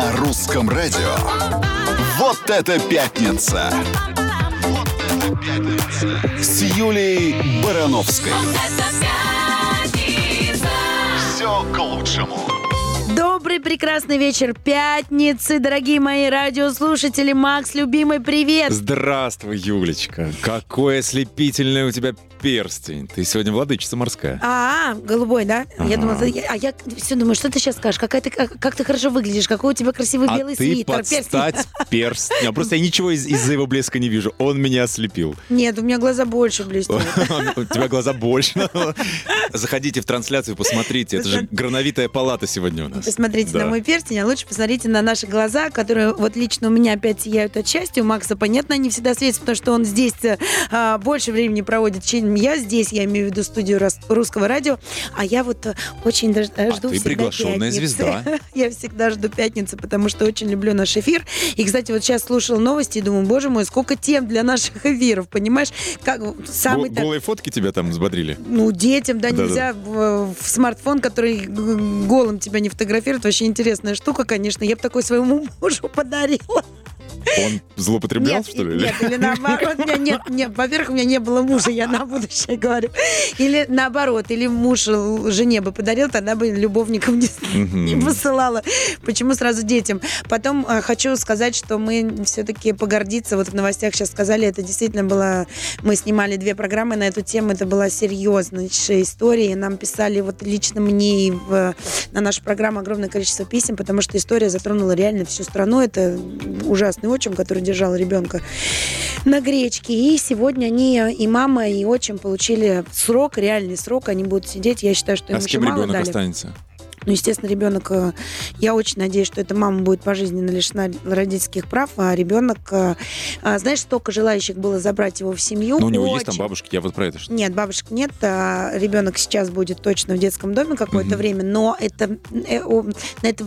На русском радио. Вот это пятница! Вот это пятница! С Юлей Барановской. Все к лучшему. Добрый, прекрасный вечер пятницы, дорогие мои радиослушатели. Макс, любимый, привет! Здравствуй, Юлечка. Какой ослепительный у тебя перстень. Ты сегодня владычица морская. А, голубой, да? Я Ага. думала, я- а я все думаю, что ты сейчас скажешь? Какая ты, как, как ты хорошо выглядишь, какой у тебя красивый А белый ты свитер, перстень. стать перстня. Просто я ничего из- из-за его блеска не вижу. Он меня ослепил. Нет, у меня глаза больше блестят. У тебя глаза больше. Заходите в трансляцию, посмотрите. Это же грановитая палата сегодня у нас. Посмотрите на мой перстень, а лучше посмотрите на наши глаза, которые вот лично у меня опять сияют от счастья. У Макса, понятно, они всегда светятся, потому что он здесь а, больше времени проводит, чем я здесь. Я имею в виду студию русского радио. А я вот а, очень дож- А жду ты всегда приглашенная пятницы. звезда. Я всегда жду пятницы, потому что очень люблю наш эфир. И, кстати, вот сейчас слушала новости и думаю, боже мой, сколько тем для наших эфиров, понимаешь? Как самый Го- так- Голые фотки тебя там взбодрили? ну, детям, да, Да-да. нельзя в, в смартфон, который голым тебя не фотографирует. Вообще интересная штука, конечно. Я бы такой своему мужу подарила. Он злоупотреблял, нет, что ли? нет, или наоборот. Нет, нет, во-первых, у меня не было мужа, я на будущее говорю. Или наоборот, или муж жене бы подарил, тогда бы любовникам не, посылала. Почему сразу детям? Потом э, хочу сказать, что мы все-таки погордиться, вот в новостях сейчас сказали, это действительно было, мы снимали две программы на эту тему, это была серьезнейшая история, и нам писали вот лично мне и в, на нашу программу огромное количество писем, потому что история затронула реально всю страну, это ужасный отчим, который держал ребенка на гречке, и сегодня они, и мама, и отчим получили срок, реальный срок, они будут сидеть, я считаю, что им А с кем ребенок дали. останется? Ну, естественно, ребенок, э, я очень надеюсь, что эта мама будет пожизненно лишена родительских прав, а ребенок, э, а, знаешь, столько желающих было забрать его в семью. Ну, у него есть там Очень. бабушки, я вот про это что. Нет, бабушек нет, а ребенок сейчас будет точно в детском доме какое-то Мгм. время, но это, э, на это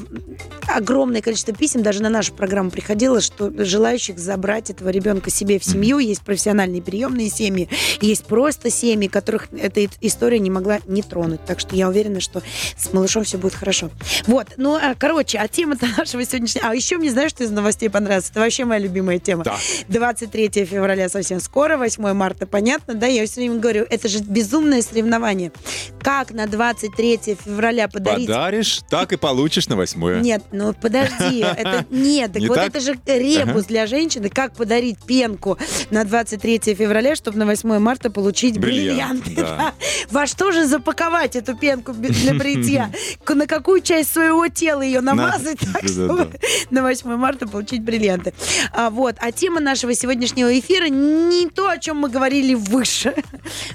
огромное количество писем даже на нашу программу приходило, что желающих забрать этого ребенка себе в семью, есть профессиональные приемные семьи, есть просто семьи, которых эта история не могла не тронуть. Так что я уверена, что с малышом все будет хорошо. Вот, ну, а, короче, а тема-то нашего сегодняшнего... А еще мне, знаешь, что из новостей понравилось? Это вообще моя любимая тема. Да. 23 февраля совсем скоро, 8 марта, понятно, да? Я все время говорю, это же безумное соревнование. Как на 23 февраля подарить... Подаришь, так и получишь на восьмое. Нет, ну подожди, это нет, так вот это же ребус для женщины, как подарить пенку на 23 февраля, чтобы на 8 марта получить Бриллиант, бриллианты. Во что же запаковать эту пенку для бритья? На какую часть своего тела ее намазать, так, Да-да-да. чтобы на 8 марта получить бриллианты. А, вот. а тема нашего сегодняшнего эфира не то, о чем мы говорили выше.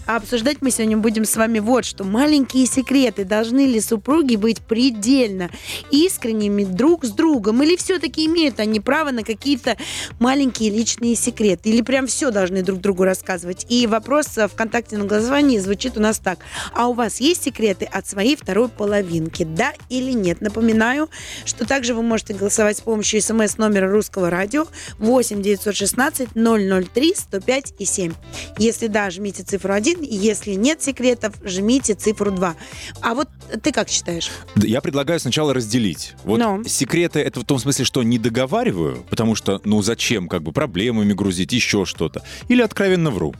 А обсуждать мы сегодня будем с вами вот что. Маленькие секреты. Должны ли супруги быть предельно искренними друг с другом? Или все-таки имеют они право на какие-то маленькие личные секреты? Или прям все должны друг другу рассказывать? И вопрос э, ВКонтакте на голосовании звучит у нас так. А у вас есть секреты от своей второй половинки? Да или нет? Напоминаю, что также вы можете голосовать с помощью смс номера русского радио 8 916 003 105 и 7. Если да, жмите цифру 1, если нет секретов, жмите цифру 2. А вот ты как считаешь? Я предлагаю сначала разделить. Вот Ну. секреты это в том смысле, что не договариваю, потому что, ну зачем, как бы проблемами грузить, еще что-то. Или откровенно вру.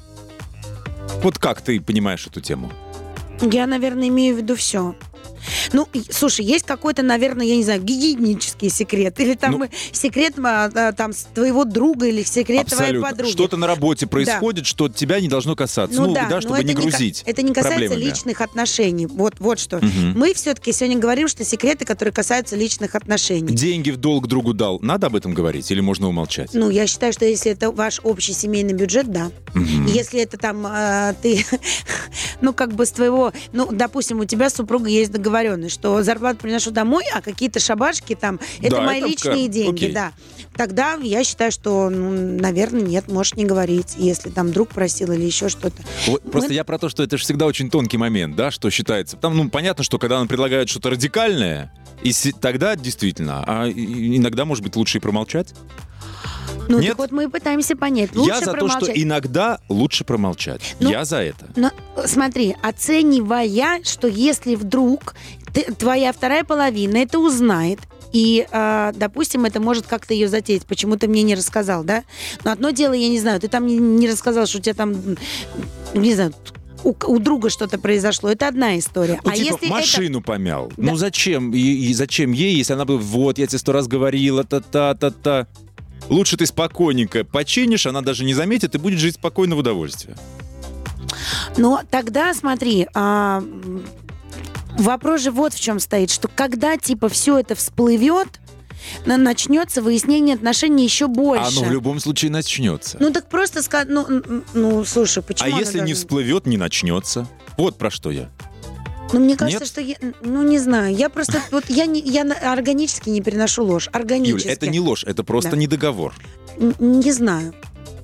Вот как ты понимаешь эту тему? Я, наверное, имею в виду все. Ну, слушай, есть какой-то, наверное, я не знаю, гигиенический секрет. Или там Ну. э, секрет а, а, там, твоего друга или секрет твоей Абсолютно. подруги. Что-то на работе происходит, что тебя не должно касаться. Ну, да, чтобы но не грузить. это не касается проблемами. личных отношений. Вот, вот что. Мгм. Мы все-таки сегодня говорим, что секреты, которые касаются личных отношений. Деньги в долг другу дал. Надо об этом говорить или можно умолчать? Ну, я считаю, что если это ваш общий семейный бюджет, да. Мгм. Если это там а, ты, ну, как бы с твоего, ну, допустим, у тебя с супругой есть договоренность, что зарплату приношу домой, а какие-то шабашки там, это Да, мои это личные как- деньги, окей. да. Тогда я считаю, что, ну, наверное, нет, можешь не говорить, если там друг просил или еще что-то. Вот просто Мы- я про то, что это же всегда очень тонкий момент, да, что считается. Там, ну, понятно, что когда он предлагает что-то радикальное, и тогда действительно, а иногда, может быть, лучше и промолчать. Ну, Нет? так вот мы и пытаемся понять. Лучше я за промолчать. то, что иногда лучше промолчать. Ну, я за это. Но смотри, оценивая, что если вдруг ты- твоя вторая половина это узнает, и, а, допустим, это может как-то ее затеять. Почему ты мне не рассказал, да? Но одно дело, я не знаю, ты там не, не рассказал, что у тебя там, не знаю, у, у друга что-то произошло, это одна история. Ну, а типа, если машину помял. Да. Ну зачем? И, и зачем ей, если она бы, вот, я тебе сто раз говорила, та-та-та-та. Лучше ты спокойненько починишь, она даже не заметит и будет жить спокойно в удовольствие. это... Но тогда, смотри, а, вопрос же вот в чем стоит, что когда, типа, все это всплывет, на- начнется выяснение отношений еще больше. Оно в любом случае начнется. Ну так просто сказать, ну, ну, слушай, почему а если не должна- всплывет, не начнется. Вот про что я. Ну, мне кажется, Нет? что я, ну, не знаю, я просто, вот я, не, я органически не переношу ложь, Юль, органически. это не ложь, это просто Да. недоговор. Н- Не знаю.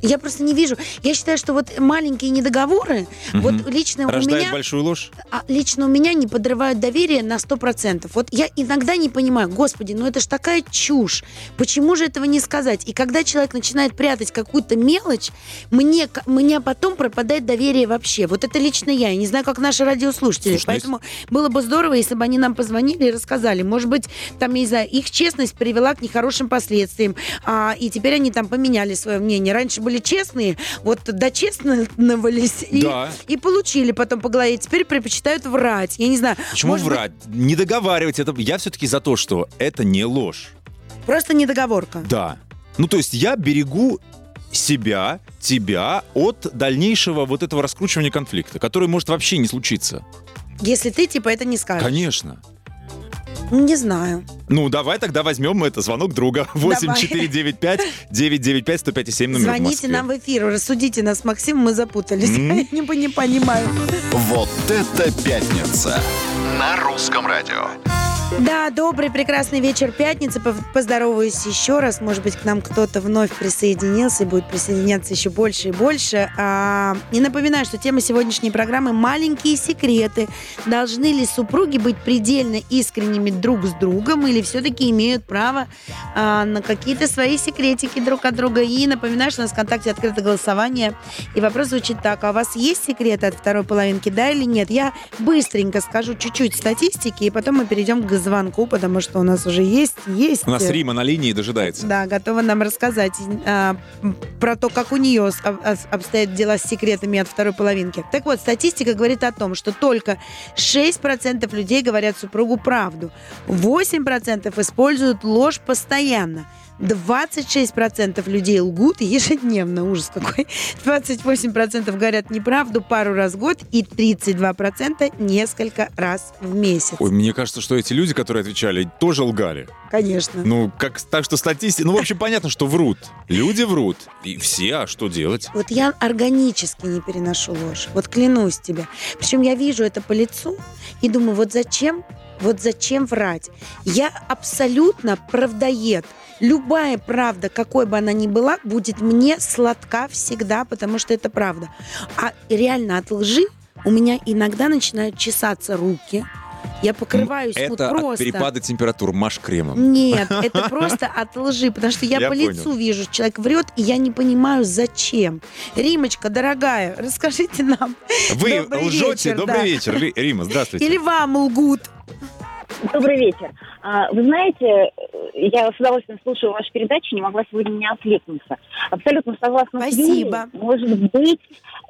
Я просто не вижу. Я считаю, что вот маленькие недоговоры, вот Мгм. лично у Рождает меня, большую ложь? а, лично у меня не подрывают доверие на 100%. Вот я иногда не понимаю, господи, ну это ж такая чушь. Почему же этого не сказать? И когда человек начинает прятать какую-то мелочь, мне, мне потом пропадает доверие вообще. Вот это лично я. Я не знаю, как наши радиослушатели. Слушай, ну Поэтому было бы здорово, если бы они нам позвонили и рассказали. Может быть, там, я не знаю, их честность привела к нехорошим последствиям. А, и теперь они там поменяли свое мнение. Раньше были честные, вот дочестновались и, Да. и получили потом по голове. Теперь предпочитают врать. Я не знаю. Почему может быть, врать? Не договаривать. Это... Я все-таки за то, что это не ложь. просто недоговорка. Да. Ну, то есть я берегу себя, тебя от дальнейшего вот этого раскручивания конфликта, который может вообще не случиться. Если ты, типа, это не скажешь. Конечно. Не знаю. Ну, давай тогда возьмем это, звонок друга. 8495-995-105,7 номер в Звоните Москве. нам в эфир, рассудите нас, Максим, мы запутались. Я не, не понимаю. Вот это пятница. На русском радио. Да, добрый, прекрасный вечер пятницы. Поздороваюсь еще раз. Может быть, к нам кто-то вновь присоединился и будет присоединяться еще больше и больше. А, И напоминаю, что тема сегодняшней программы «Маленькие секреты». Должны ли супруги быть предельно искренними друг с другом или все-таки имеют право а, на какие-то свои секретики друг от друга? И напоминаю, что у нас в ВКонтакте открыто голосование. И вопрос звучит так. А у вас есть секреты от второй половинки, да или нет? Я быстренько скажу чуть-чуть статистики, и потом мы перейдем к звонку, потому что у нас уже есть, есть. У нас э, Рима на линии дожидается. Да, готова нам рассказать а, про то, как у нее обстоят дела с секретами от второй половинки. Так вот, статистика говорит о том, что только 6% людей говорят супругу правду, 8% используют ложь постоянно. 26% людей лгут ежедневно. Ужас какой. 28% говорят неправду пару раз в год и 32% несколько раз в месяц. Ой, мне кажется, что эти люди, которые отвечали, тоже лгали. Конечно. Ну, как, так что статистика... Ну, в общем, понятно, что врут. Люди врут. И все, а что делать? Вот я органически не переношу ложь. Вот клянусь тебе. Причем я вижу это по лицу и думаю, вот зачем, вот зачем врать? Я абсолютно правдоед. Любая правда, какой бы она ни была, будет мне сладка всегда, потому что это правда. А реально от лжи у меня иногда начинают чесаться руки. Я покрываюсь Это от просто. перепада температур. Маш кремом. Нет, это просто от лжи, потому что я, Я по понял. лицу вижу, человек врет, и я не понимаю, зачем. Римочка, дорогая, расскажите нам. Вы Добрый лжете? вечер, Добрый да. вечер, Ри- Рима, здравствуйте. Или вам лгут. Добрый вечер. А, Вы знаете, я с удовольствием слушаю ваши передачи, не могла сегодня не откликнуться. Абсолютно согласна с Спасибо. Юлей. Может быть,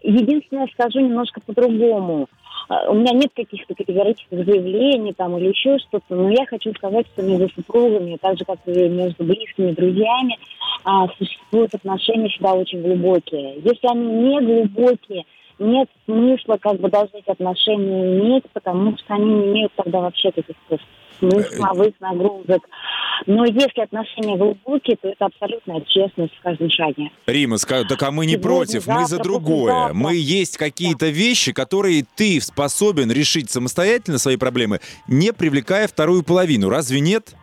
единственное скажу немножко по-другому. А, У меня нет каких-то категорических заявлений там или еще что-то, но я хочу сказать, что между супругами, так же как и между близкими друзьями, а, существуют отношения всегда очень глубокие. Если они не глубокие, нет смысла как бы должны эти отношения иметь, потому что они не имеют тогда вообще каких-то смысловых нагрузок. Но если отношения глубокие, то это абсолютная честность в каждом шаге. Рима, так а мы не Сегодня, против, мы за завтра, другое. послезавтра. Мы есть какие-то вещи, которые ты способен решить самостоятельно свои проблемы, не привлекая вторую половину. Разве нет?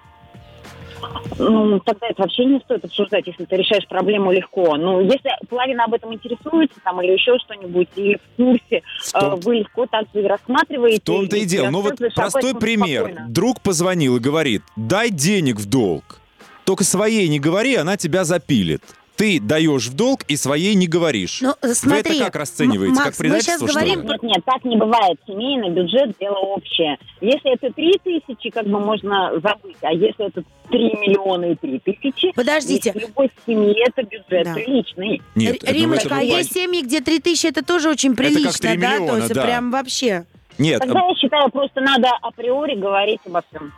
Ну, тогда это вообще не стоит обсуждать, если ты решаешь проблему легко. Ну, если половина об этом интересуется, там, или еще что-нибудь, или в курсе, том- э, вы легко так же и рассматриваете. В том-то и дело. Ну вот простой пример. спокойно. Друг позвонил и говорит, дай денег в долг. Только своей не говори, она тебя запилит. Ты даешь в долг и своей не говоришь. Ну, смотри, Вы это как расцениваете? М- как Макс, мы предательство, сейчас говорим- Нет, нет, так не бывает. Семейный бюджет – дело общее. Если это три тысячи, как бы можно забыть. А если это три миллиона и три тысячи... Подождите. В любой семье это бюджет Да. приличный. Нет, это- ну, Римочка, это а есть семьи, где 3000 это тоже очень как прилично, 3 да? То миллиона, есть да. прям вообще. Нет, Тогда я считаю, просто надо априори говорить обо всем.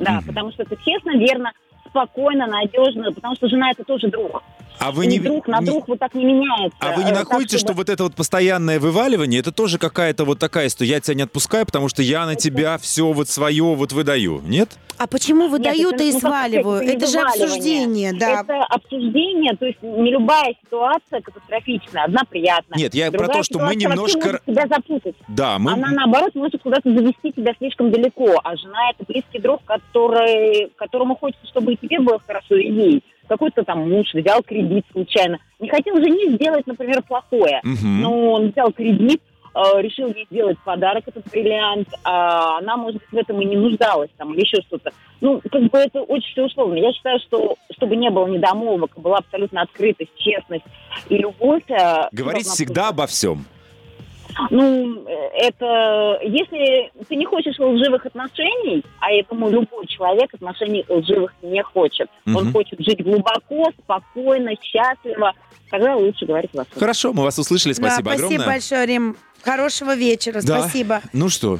Да, Мгм. потому что это честно, верно, спокойно, надежно, потому что жена это тоже друг. А вы не... друг на не- друг вот так не меняется. А вы не Э, так, находите, чтобы- что вот это вот постоянное вываливание, это тоже какая-то вот такая история, я тебя не отпускаю, потому что я на тебя все вот свое вот выдаю, нет? А почему Нет, выдают это, и не Это же обсуждение, да. Это обсуждение, то есть не любая ситуация катастрофичная, одна приятная. Нет, я про то, что мы немножко... тебя запутать. Да, мы... Она, наоборот, может куда-то завести тебя слишком далеко. А жена – это близкий друг, который, которому хочется, чтобы и тебе было хорошо, и ей. Какой-то там муж взял кредит случайно. Не хотел жене сделать, например, плохое. Мгм. Но он взял кредит, э, решил ей сделать подарок, этот бриллиант, а она, может быть, в этом и не нуждалась, там, или еще что-то. Ну, как бы это очень все условно. Я считаю, что чтобы не было недомолвок, была абсолютно открытость, честность и любовь. э, Говорить всегда обо всем. Ну, э, это... Если ты не хочешь лживых отношений, а думаю, любой человек отношений лживых не хочет. Мгм. Он хочет жить глубоко, спокойно, счастливо. Тогда лучше говорить во всем. Хорошо, мы вас услышали, спасибо да, спасибо огромное. большое, Рим. Хорошего вечера, Да. спасибо. Ну что,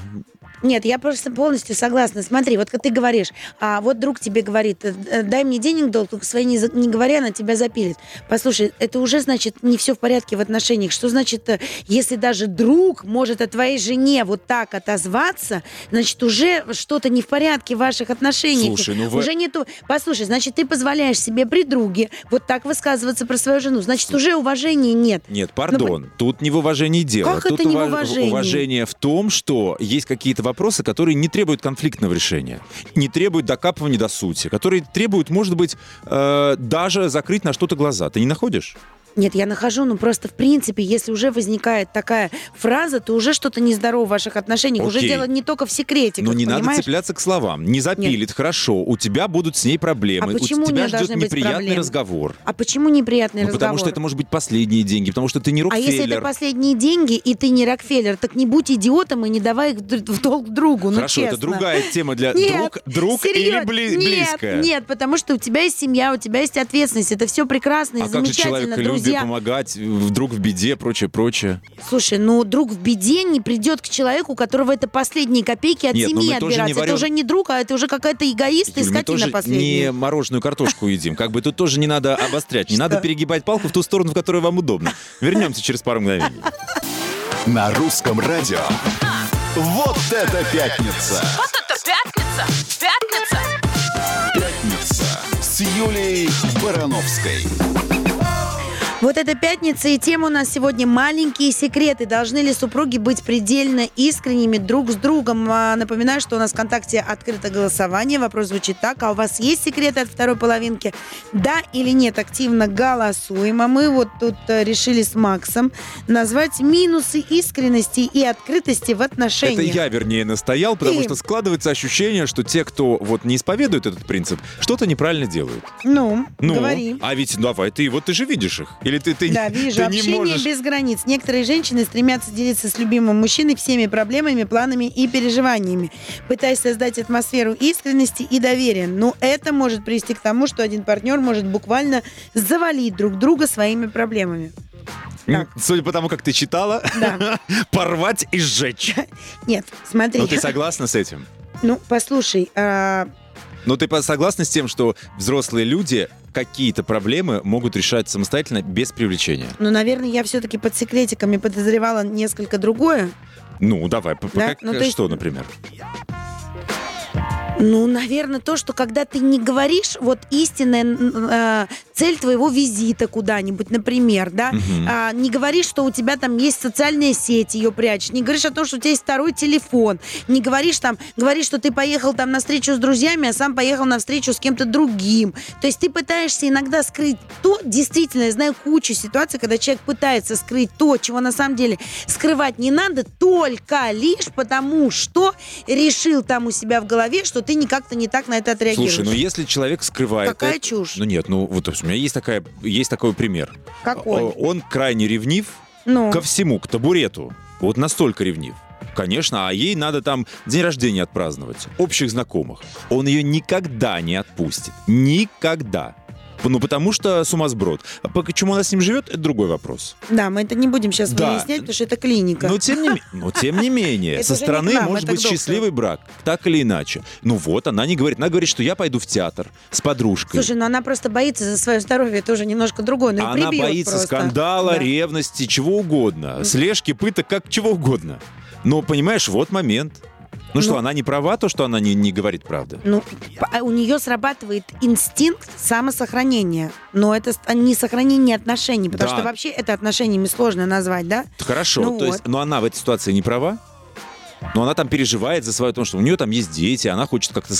Нет, я просто полностью согласна. Смотри, вот как ты говоришь, а вот друг тебе говорит, э, э, дай мне денег долг, только свои не, не говори, она тебя запилит. Послушай, это уже значит не все в порядке в отношениях. Что значит, э, если даже друг может о твоей жене вот так отозваться, значит, уже что-то не в порядке в ваших отношениях. Слушай, ну вы- Уже не то. Послушай, значит, ты позволяешь себе при друге вот так высказываться про свою жену. Значит, уже уважения нет. Нет, пардон, тут не в уважении дело. Как тут это не в ува- уважении? уважение в том, что есть какие-то вопросы, которые не требуют конфликтного решения, не требуют докапывания до сути, которые требуют, может быть, э, даже закрыть на что-то глаза. Ты не находишь? Нет, я нахожу, ну просто в принципе, если уже возникает такая фраза, то уже что-то нездорово в ваших отношениях. Уже Окей. дело не только в секрете. Но как не надо понимаешь? цепляться к словам. Не запилит, хорошо. У тебя будут с ней проблемы. А почему у тебя ждет неприятный проблемы? разговор. А почему неприятный Ну, разговор? потому что это может быть последние деньги, потому что ты не А Рокфеллер. если это последние деньги, и ты не Рокфеллер, так не будь идиотом и не давай их в долг другу. Ну, Хорошо, это честно. другая тема для Нет, друг, друг или бли- нет, близкая. Нет, потому что у тебя есть семья, у тебя есть ответственность. Это все прекрасно и А как же замечательно, человек любит друзья. помогать, вдруг в беде, прочее, прочее. Слушай, ну друг в беде не придет к человеку, у которого это последние копейки от Нет, но семьи тоже не отбираться. варим- Это уже не друг, а это уже какая-то эгоист и скотина тоже последняя. не мороженую картошку едим. Как бы тут тоже не надо обострять. Не надо перегибать палку в ту сторону, в которой вам удобно. Вернемся через пару мгновений. На русском радио. Вот это пятница! Вот это пятница! Пятница! Пятница с Юлией Барановской. Вот это пятница, и тема у нас сегодня «Маленькие секреты». Должны ли супруги быть предельно искренними друг с другом? А, Напоминаю, что у нас в ВКонтакте открыто голосование. Вопрос звучит так. А у вас есть секреты от второй половинки? Да или нет? Активно голосуем. А мы вот тут э, решили с Максом назвать минусы искренности и открытости в Это отношениях. я, вернее, настоял, потому Ты. что складывается ощущение, что те, кто вот не исповедует этот принцип, что-то неправильно делают. Ну, Ну, говори. а ведь давай, ты вот ты же видишь их. Или ты, ты, Да, вижу. ты не Общение можешь... без границ. Некоторые женщины стремятся делиться с любимым мужчиной всеми проблемами, планами и переживаниями, пытаясь создать атмосферу искренности и доверия. Но это может привести к тому, что один партнер может буквально завалить друг друга своими проблемами. М, Судя по тому, как ты читала, Да. порвать и сжечь. Нет, смотри. Ну, ты согласна с этим? Ну, послушай, а, Но ты по- согласна с тем, что взрослые люди какие-то проблемы могут решать самостоятельно без привлечения? ну, наверное, я все-таки под секретиками подозревала несколько другое. Ну, давай, Да, как- ну, есть- что, например? Ну, наверное, то, что когда ты не говоришь, вот истинная э, цель твоего визита куда-нибудь, например, да, Мгм. а, не говоришь, что у тебя там есть социальная сеть, ее прячешь, не говоришь о том, что у тебя есть второй телефон, не говоришь там, говоришь, что ты поехал там на встречу с друзьями, а сам поехал на встречу с кем-то другим. То есть ты пытаешься иногда скрыть то, действительно, я знаю кучу ситуаций, когда человек пытается скрыть то, чего на самом деле скрывать не надо, только лишь потому, что решил там у себя в голове, что ты никак-то не так на это отреагируешь. Слушай, ну если человек скрывает... Какая это- чушь. Ну нет, ну вот У меня есть, такая, есть такой пример. Какой? Он крайне ревнив Ну, ко всему, к табурету. Вот настолько ревнив. Конечно, а ей надо там день рождения отпраздновать, общих знакомых. Он ее никогда не отпустит. Никогда. Ну, потому что сумасброд. А почему она с ним живет, это другой вопрос. да, мы это не будем сейчас Да. выяснять, потому что это клиника. Но тем не, но тем не менее, со стороны нам, может быть счастливый брак, так или иначе. Ну вот, она не говорит, она говорит, что я пойду в театр с подружкой. Слушай, ну она просто боится за свое здоровье, это уже немножко другое. Ну, и она боится просто. скандала, Да. ревности, чего угодно. Слежки, пыток, как чего угодно. Но, понимаешь, вот момент. Ну, что, Ну. она не права, то, что она не, не говорит правду? Ну, п- у нее срабатывает инстинкт самосохранения. Но это не сохранение отношений, потому Да. что вообще это отношениями сложно назвать, да? Хорошо, Ну то есть, вот. но она в этой ситуации не права? Но она там переживает за свое, потому что у нее там есть дети, она хочет как-то...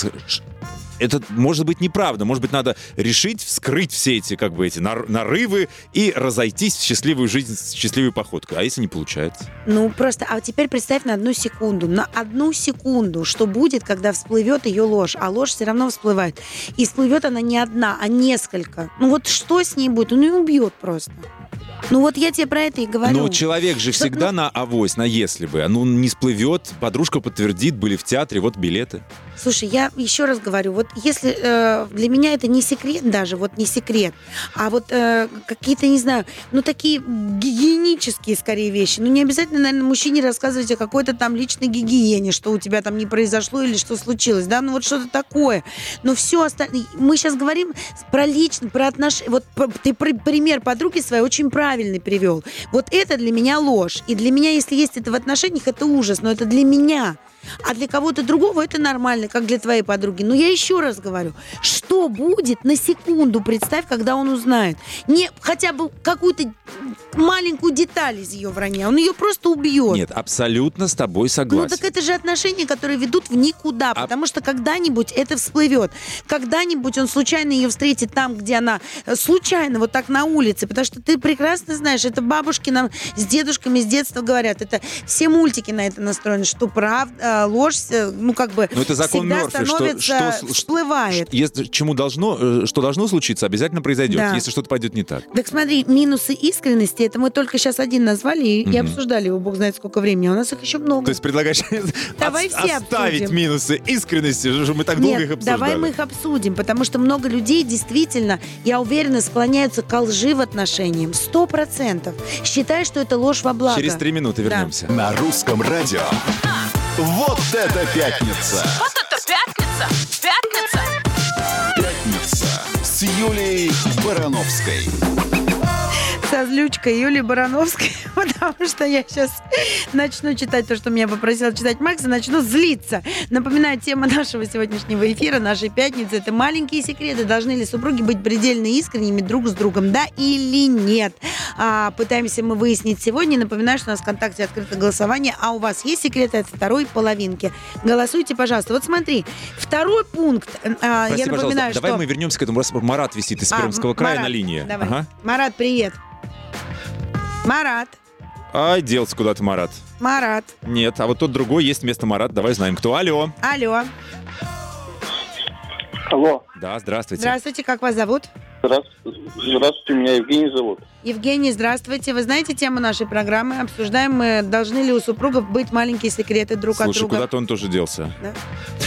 Это может быть неправда. Может быть, надо решить вскрыть все эти, как бы, эти нар- нарывы и разойтись в счастливую жизнь с счастливой походкой. А если не получается? Ну, просто, а теперь представь на одну секунду, на одну секунду, что будет, когда всплывет ее ложь, а ложь все равно всплывает. И всплывет она не одна, а несколько. Ну вот что с ней будет? Он ее убьет просто. Ну вот я тебе про это и говорю. Но человек же Что- всегда ну- на авось, на если бы. Ну, не сплывет, подружка подтвердит, были в театре, вот билеты. Слушай, я еще раз говорю, вот если э, для меня это не секрет даже, вот не секрет, а вот э, какие-то, не знаю, ну такие гигиенические скорее вещи. Ну не обязательно, наверное, мужчине рассказывать о какой-то там личной гигиене, что у тебя там не произошло или что случилось, да, ну вот что-то такое. Но все остальное, мы сейчас говорим про лично, про отношения. Вот ты при- пример подруги своей очень правильный привел. Вот это для меня ложь. И для меня, если есть это в отношениях, это ужас, но это для меня. А для кого-то другого это нормально, как для твоей подруги. Но я еще раз говорю, что будет на секунду, представь, когда он узнает. Не хотя бы какую-то маленькую деталь из ее вранья, он ее просто убьет. Нет, абсолютно с тобой Ну согласен. так это же отношения, которые ведут в никуда, А- потому что когда-нибудь это всплывет. Когда-нибудь он случайно ее встретит там, где она э, случайно, вот так на улице, потому что ты прекрасно знаешь, это бабушки нам с дедушками с детства говорят, это все мультики на это настроены, что правда, ложь, э, ну как бы Но это закон всегда Мёрфи, что, становится, что, что- всплывает. если, чему должно, э, что должно случиться, обязательно произойдет, Да. если что-то пойдет не так. Так смотри, минусы искренности, это мы только сейчас один назвали и, и Мгм. обсуждали его, бог знает сколько времени, а у нас их еще много. То есть предлагаешь Давай от- все оставить обсудим. минусы искренности, что мы так долго Нет, их обсуждали. давай мы их обсудим, потому что много людей действительно, я уверена, склоняются к лжи в отношениям. Сто процентов. Считай, что это ложь во благо. Через три минуты Да. вернемся. На русском радио. Вот это пятница! Вот это пятница! Пятница! Пятница с Юлией Барановской. Со злючкой Юлии Барановской, потому что я сейчас начну читать то, что меня попросил читать Макс, и начну злиться. Напоминаю, тема нашего сегодняшнего эфира, нашей пятницы, это маленькие секреты. Должны ли супруги быть предельно искренними друг с другом, да или нет? А, пытаемся мы выяснить сегодня. Напоминаю, что у нас в ВКонтакте открыто голосование, а у вас есть секреты от второй половинки. Голосуйте, пожалуйста. Вот смотри, второй пункт. а, Прости, я напоминаю, пожалуйста, давай что... мы вернемся к этому. Раз Марат висит из А, Пермского края Марат, на линии. Давай. Ага. Марат, привет. Марат, Ай, делся куда-то, Марат. Марат. Нет, а вот тот другой есть вместо Марат. Давай знаем, кто. Алло. Алло. Алло, Да, здравствуйте. Здравствуйте, как вас зовут? Здравствуйте, здравствуйте, меня Евгений зовут. Евгений, здравствуйте. Вы знаете тему нашей программы? Обсуждаем мы, должны ли у супругов быть маленькие секреты друг от Слушай, друга. куда-то он тоже делся. Да?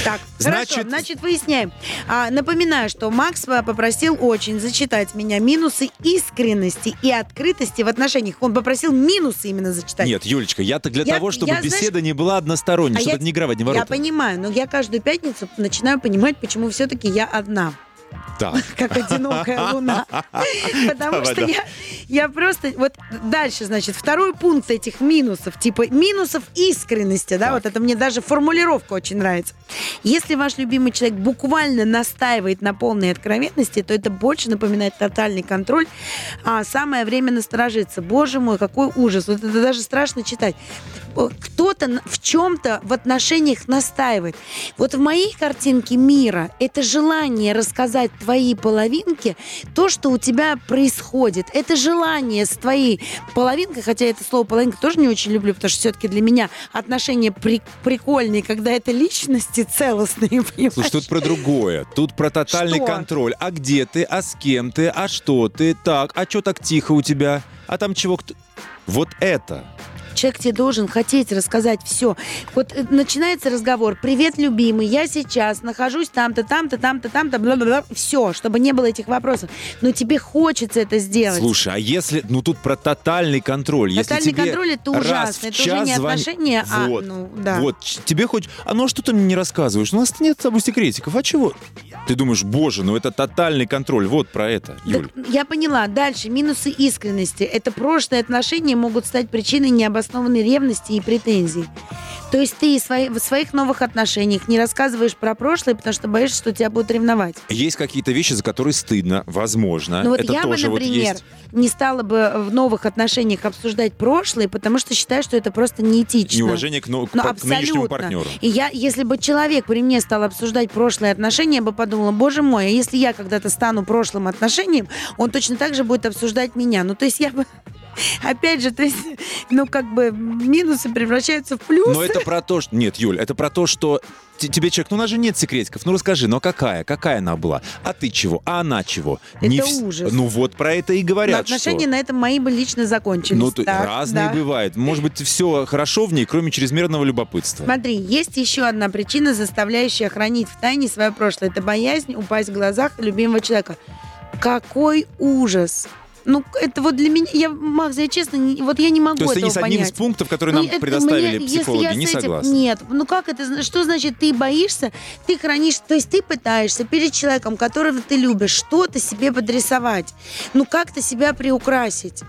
Так, Значит- хорошо, значит, выясняем. А, напоминаю, что Макс попросил очень зачитать меня минусы искренности и открытости в отношениях. Он попросил минусы именно зачитать. Нет, Юлечка, я-то для Я- того, чтобы я, знаешь- беседа не была односторонней, А чтобы я- это не игра в одни Я ворота. понимаю, но я каждую пятницу начинаю понимать, почему все-таки я одна. Как одинокая луна. Потому что я, я просто... Вот дальше, значит, второй пункт этих минусов, типа минусов искренности, да, вот это мне даже формулировка очень нравится. Если ваш любимый человек буквально настаивает на полной откровенности, то это больше напоминает тотальный контроль, а самое время насторожиться. Боже мой, какой ужас. Вот это даже страшно читать. Кто-то в чем-то в отношениях настаивает. Вот в моей картинке мира это желание рассказать твоей половинке то, что у тебя происходит. Это желание с твоей половинкой, хотя это слово половинка тоже не очень люблю, потому что все-таки для меня отношения при- прикольные, когда это личности целостные, понимаешь? Слушай, тут про другое. Тут про тотальный Что? контроль. А где ты? А с кем ты? А что ты? Так, а что так тихо у тебя? А там чего? Вот это. Человек тебе должен хотеть рассказать все. Вот э, начинается разговор. Привет, любимый, я сейчас нахожусь там-то, там-то, там-то, там-то, бла-бла-бла. Все, чтобы не было этих вопросов. Но тебе хочется это сделать. Слушай, а если... Ну тут про тотальный контроль. Если Тотальный тебе контроль это ужасно. Это уже не звони- отношения, а, Вот, ну, да. Вот, тебе хоть... А ну а что ты мне не рассказываешь? У нас нет с тобой секретиков. А чего? Ты думаешь, боже, ну это тотальный контроль. Вот про это, Юль. Так, я поняла. Дальше. Минусы искренности. Это прошлые отношения могут стать причиной необоснованной ревности и претензий. То есть ты свои- в своих новых отношениях не рассказываешь про прошлое, потому что боишься, что тебя будут ревновать. Есть какие-то вещи, за которые стыдно, возможно. Ну вот это я бы, тоже вот например, есть. не стала бы в новых отношениях обсуждать прошлое, потому что считаю, что это просто неэтично. Неуважение к, к Ну, пар- к нынешнему партнеру. И я, если бы человек при мне стал обсуждать прошлые отношения, я бы подумала, боже мой, а если я когда-то стану прошлым отношением, он точно так же будет обсуждать меня. Ну, то есть я бы... Опять же, то есть, ну, как бы минусы превращаются в плюсы. Но это про то, что... Нет, Юль, это про то, что тебе человек, ну у нас же нет секретиков, ну расскажи, ну а какая? Какая она была? А ты чего? А она чего? Это вс- ужас. Ну вот про это и Но говорят, отношения что... на этом мои бы лично закончились. Ну, Так, разные да. бывают. Может быть, все хорошо в ней, кроме чрезмерного любопытства. Смотри, есть еще одна причина, заставляющая хранить в тайне свое прошлое. Это боязнь упасть в глазах любимого человека. Какой ужас! Ну, это вот для меня, я, Макс, я честно, не- вот я не могу То есть ты этого ни с одним из понять. пунктов, которые Ну, нам предоставили мне- если психологи, я не с этим- согласна. Нет, ну как это, что значит ты боишься, ты хранишь, то есть ты пытаешься перед человеком, которого ты любишь, что-то себе подрисовать, ну как-то себя приукрасить.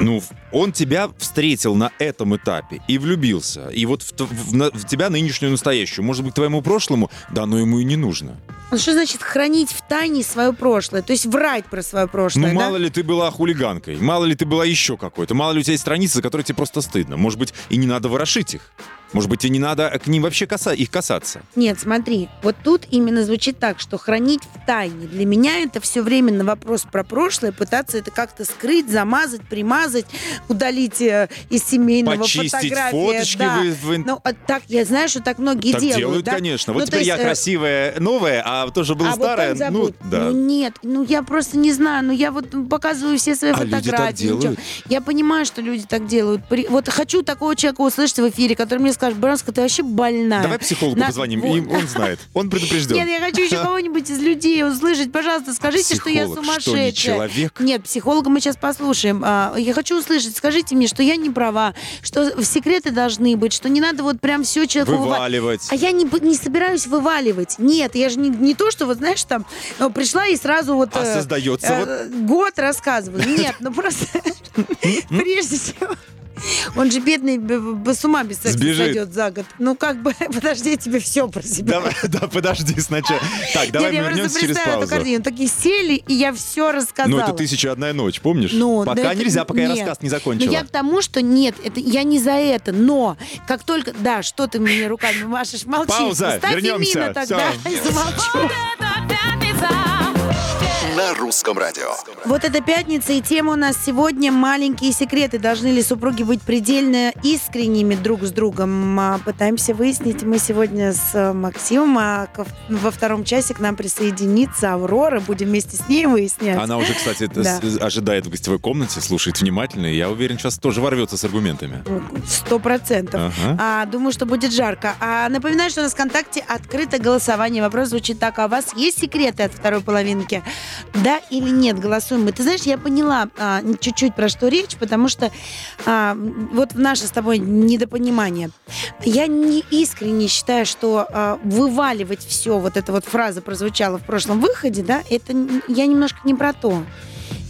Ну, он тебя встретил на этом этапе и влюбился. И вот в, в на- в тебя нынешнюю настоящую. Может быть, твоему прошлому, да, но ему и не нужно. Ну, что значит хранить в тайне свое прошлое, то есть врать про свое прошлое, Ну, да? мало ли ты была хулиганкой, мало ли ты была еще какой-то, мало ли у тебя есть страницы, за которые тебе просто стыдно. Может быть, и не надо ворошить их. Может быть, и не надо к ним вообще каса- их касаться. Нет, смотри, вот тут именно звучит так, что хранить в тайне. Для меня это все время на вопрос про прошлое, пытаться это как-то скрыть, замазать, примазать, удалить э, из семейного Почистить фотографии. фоточки да. в- Ну, так, я знаю, что так многие так делают. делают, да? конечно. Ну, Вот то теперь я есть, э, красивая, новая, а тоже была а старая. вот ну, да. Ну, нет, ну я просто не знаю, ну я вот показываю все свои А люди так фотографии. делают? Я понимаю, что люди так делают. При- Вот хочу такого человека услышать в эфире, который мне скажет, Бронска, ты вообще больная. Давай психологу На- позвоним, вот. им- он знает, он предупрежден. Нет, я хочу еще кого-нибудь из людей услышать. Пожалуйста, скажите, что я Психолог, что, не сумасшедшая. человек? Нет, психолога мы сейчас послушаем. А, Я хочу услышать, скажите мне, что я не права, что секреты должны быть, что не надо вот прям все человеку выва- Вываливать. А я не, собираюсь вываливать. Нет, я же не, не то, что вот, знаешь, там э, пришла и сразу вот... А э, создается э, Год рассказываю. Нет, ну просто прежде всего... Он же бедный с ума без секса Сбежит. сойдет за год. Ну как бы, подожди, я тебе все про себя Давай, да, подожди сначала. Так, давай нет, мы я вернемся через представляю эту паузу. картину. Такие сели, и я все рассказала. Ну, это «Тысяча одна ночь», помнишь? Ну, да Пока это- нельзя, пока я нет. рассказ не Но закончила. я к тому, что нет, это я не за это, но как только... Да, что ты мне руками машешь, молчи. Пауза, Ставь вернемся. Эмина тогда, и замолчу. Это. На русском радио. Вот эта пятница, и тема у нас сегодня «Маленькие секреты». Должны ли супруги быть предельно искренними друг с другом? А, Пытаемся выяснить. Мы сегодня с э, Максимом, а во втором часе к нам присоединится Аврора. Будем вместе с ней выяснять. Она уже, кстати, это Да. с- ожидает в гостевой комнате, слушает внимательно, и я уверен, сейчас тоже ворвется с аргументами. Сто процентов. Ага. А, думаю, что будет жарко. А, напоминаю, что у нас ВКонтакте открыто голосование. Вопрос звучит так. А у вас есть секреты от второй половинки? Да или нет? Голосуем мы. Ты знаешь, я поняла а, чуть-чуть про что речь, потому что а, вот наше с тобой недопонимание. Я не искренне считаю, что а, вываливать все, вот эта вот фраза прозвучала в прошлом выходе, да, это я немножко не про то.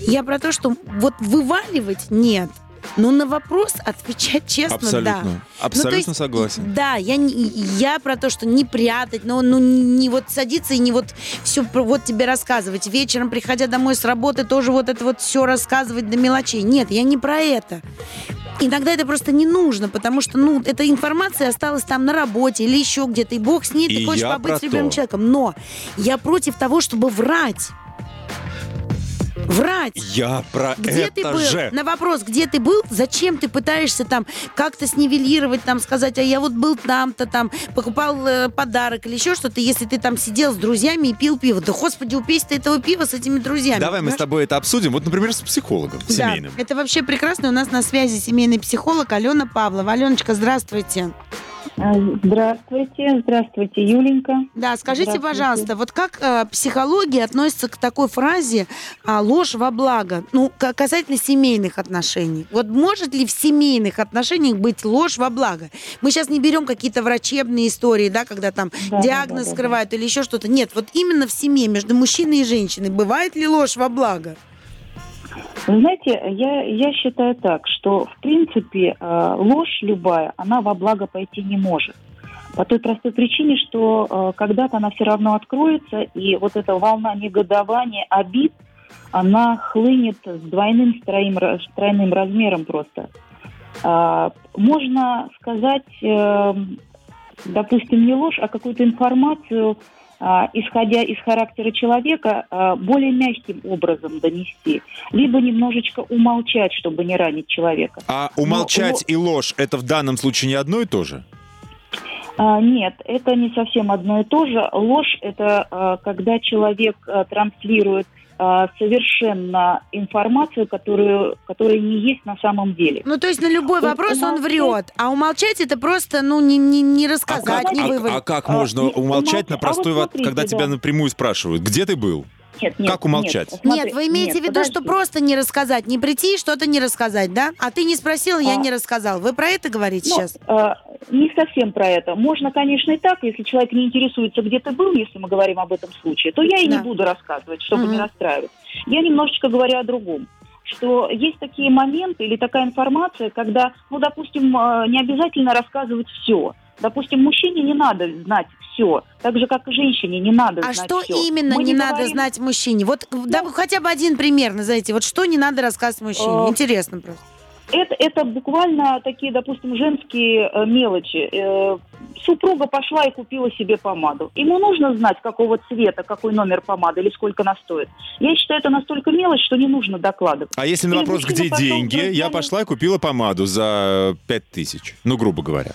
Я про то, что вот вываливать нет. Но на вопрос отвечать честно, да. Абсолютно. Абсолютно Ну, есть, согласен. Да, я, я про то, что не прятать, но ну, не вот садиться и не вот все вот тебе рассказывать. Вечером, приходя домой с работы, тоже вот это вот все рассказывать до мелочей. Нет, я не про это. Иногда это просто не нужно, потому что, ну, эта информация осталась там на работе или еще где-то, и бог с ней, И ты хочешь побыть с любимым то. человеком. Но я против того, чтобы врать. Врать. Я про Где это ты был? же. На вопрос, где ты был, зачем ты пытаешься там как-то снивелировать, там сказать, а я вот был там-то, там, покупал э, подарок или еще что-то, если ты там сидел с друзьями и пил пиво. Да, господи, упейся ты этого пива с этими друзьями. Давай мы с понимаешь? тобой это обсудим. Вот, например, с психологом Да, семейным. это вообще прекрасно. У нас на связи семейный психолог Алена Павлова. Аленочка, здравствуйте. А, Здравствуйте, здравствуйте, Юленька. Да, скажите, пожалуйста, вот как э, психология относится к такой фразе а, «ложь во благо», ну, касательно семейных отношений? Вот может ли в семейных отношениях быть ложь во благо? Мы сейчас не берем какие-то врачебные истории, да, когда там Да, диагноз да, да, да. скрывают или еще что-то. Нет, вот именно в семье между мужчиной и женщиной бывает ли ложь во благо? Вы знаете, я, я считаю так, что в принципе э, ложь любая, она во благо пойти не может. По той простой причине, что э, когда-то она все равно откроется, и вот эта волна негодования, обид, она хлынет с двойным, с троим, с тройным размером просто. А, можно сказать, э, допустим, не ложь, а какую-то информацию, исходя из характера человека, а, более мягким образом донести, либо немножечко умолчать, чтобы не ранить человека. А умолчать Но- и ложь это в данном случае не одно и то же? А, Нет, это не совсем одно и то же. Ложь – это а, когда человек а, транслирует а, совершенно информацию, которую, которая не есть на самом деле. Ну, то есть на любой Вот вопрос он умолчать- врет, а умолчать это просто, ну, не, не, не А рассказать, как, не а- вывалить. а как А, можно не- умолчать на а вот простой вопрос, смотрите, когда тебя да. напрямую спрашивают, где ты был? Нет, нет, Как умолчать? Нет, Нет, вы имеете нет, в виду, что подожди. просто не рассказать, не прийти и что-то не рассказать, да? А ты не спросил, я А. не рассказал. Вы про это говорите Ну, сейчас? э, не совсем про это. Можно, конечно, и так, если человек не интересуется, где ты был, если мы говорим об этом случае, то я и Да. не буду рассказывать, чтобы Мгм. не расстраивать. Я немножечко говорю о другом что есть такие моменты или такая информация, когда, ну, допустим, э, не обязательно рассказывать все. Допустим, мужчине не надо знать все, так же, как и женщине не надо А знать что всё. именно Мы не, надо говорим- знать мужчине? Вот да, вы хотя бы один пример назовите. Вот что не надо рассказывать мужчине? Э, Интересно просто. Это, это буквально такие, допустим, женские э, мелочи. Э, супруга пошла и купила себе помаду. Ему нужно знать, какого цвета, какой номер помады или сколько она стоит. Я считаю, это настолько мелочь, что не нужно докладывать. А если на Или вопрос, где деньги, я пошла и купила помаду за пять тысяч. Ну, грубо говоря.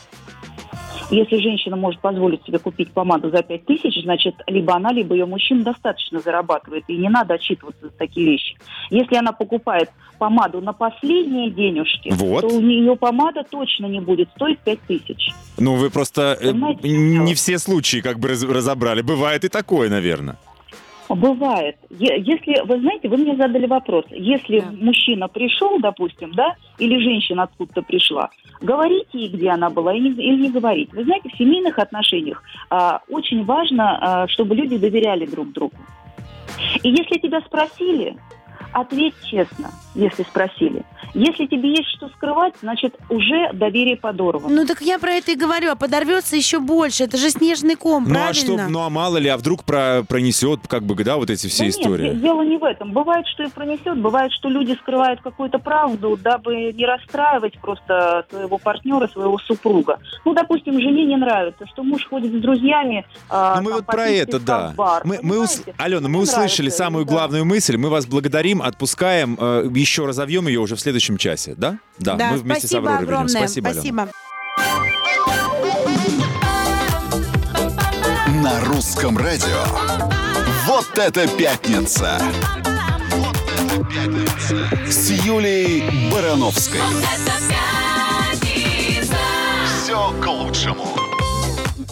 Если женщина может позволить себе купить помаду за 5 тысяч, значит, либо она, либо ее мужчина достаточно зарабатывает, и не надо отчитываться за такие вещи. Если она покупает помаду на последние денежки, Вот. то у нее помада точно не будет стоить 5 тысяч. Ну, вы просто э, Понимаете, не все случаи как бы раз- разобрали. Бывает и такое, наверное. Бывает. Если, вы знаете, вы мне задали вопрос. Если Да. мужчина пришел, допустим, да, или женщина откуда-то пришла, говорите ей, где она была, или не, или не говорить. Вы знаете, в семейных отношениях а, очень важно, а, чтобы люди доверяли друг другу. И если тебя спросили, ответь честно, если спросили. Если тебе есть что скрывать, значит, уже доверие подорвано. Ну так я про это и говорю, а подорвется еще больше. Это же снежный ком, Ну, а правильно? что, ну, а мало ли, а вдруг про, пронесет, как бы, да, вот эти все Да истории? Нет, де- дело не в этом. Бывает, что и пронесет, бывает, что люди скрывают какую-то правду, дабы не расстраивать просто своего партнера, своего супруга. Ну, допустим, жене не нравится, что муж ходит с друзьями. а, Ну, мы там, вот про это, да. бар, мы, мы ус-? Алена, мы услышали нравится, самую да. главную мысль. Мы вас благодарим, отпускаем. э, еще разовьем ее уже в следующем часе, да? Да, Да, мы вместе спасибо с Авророй огромное. Спасибо, Алена. спасибо. На русском радио. Вот это пятница! Вот это пятница! С Юлей Барановской. Все к лучшему.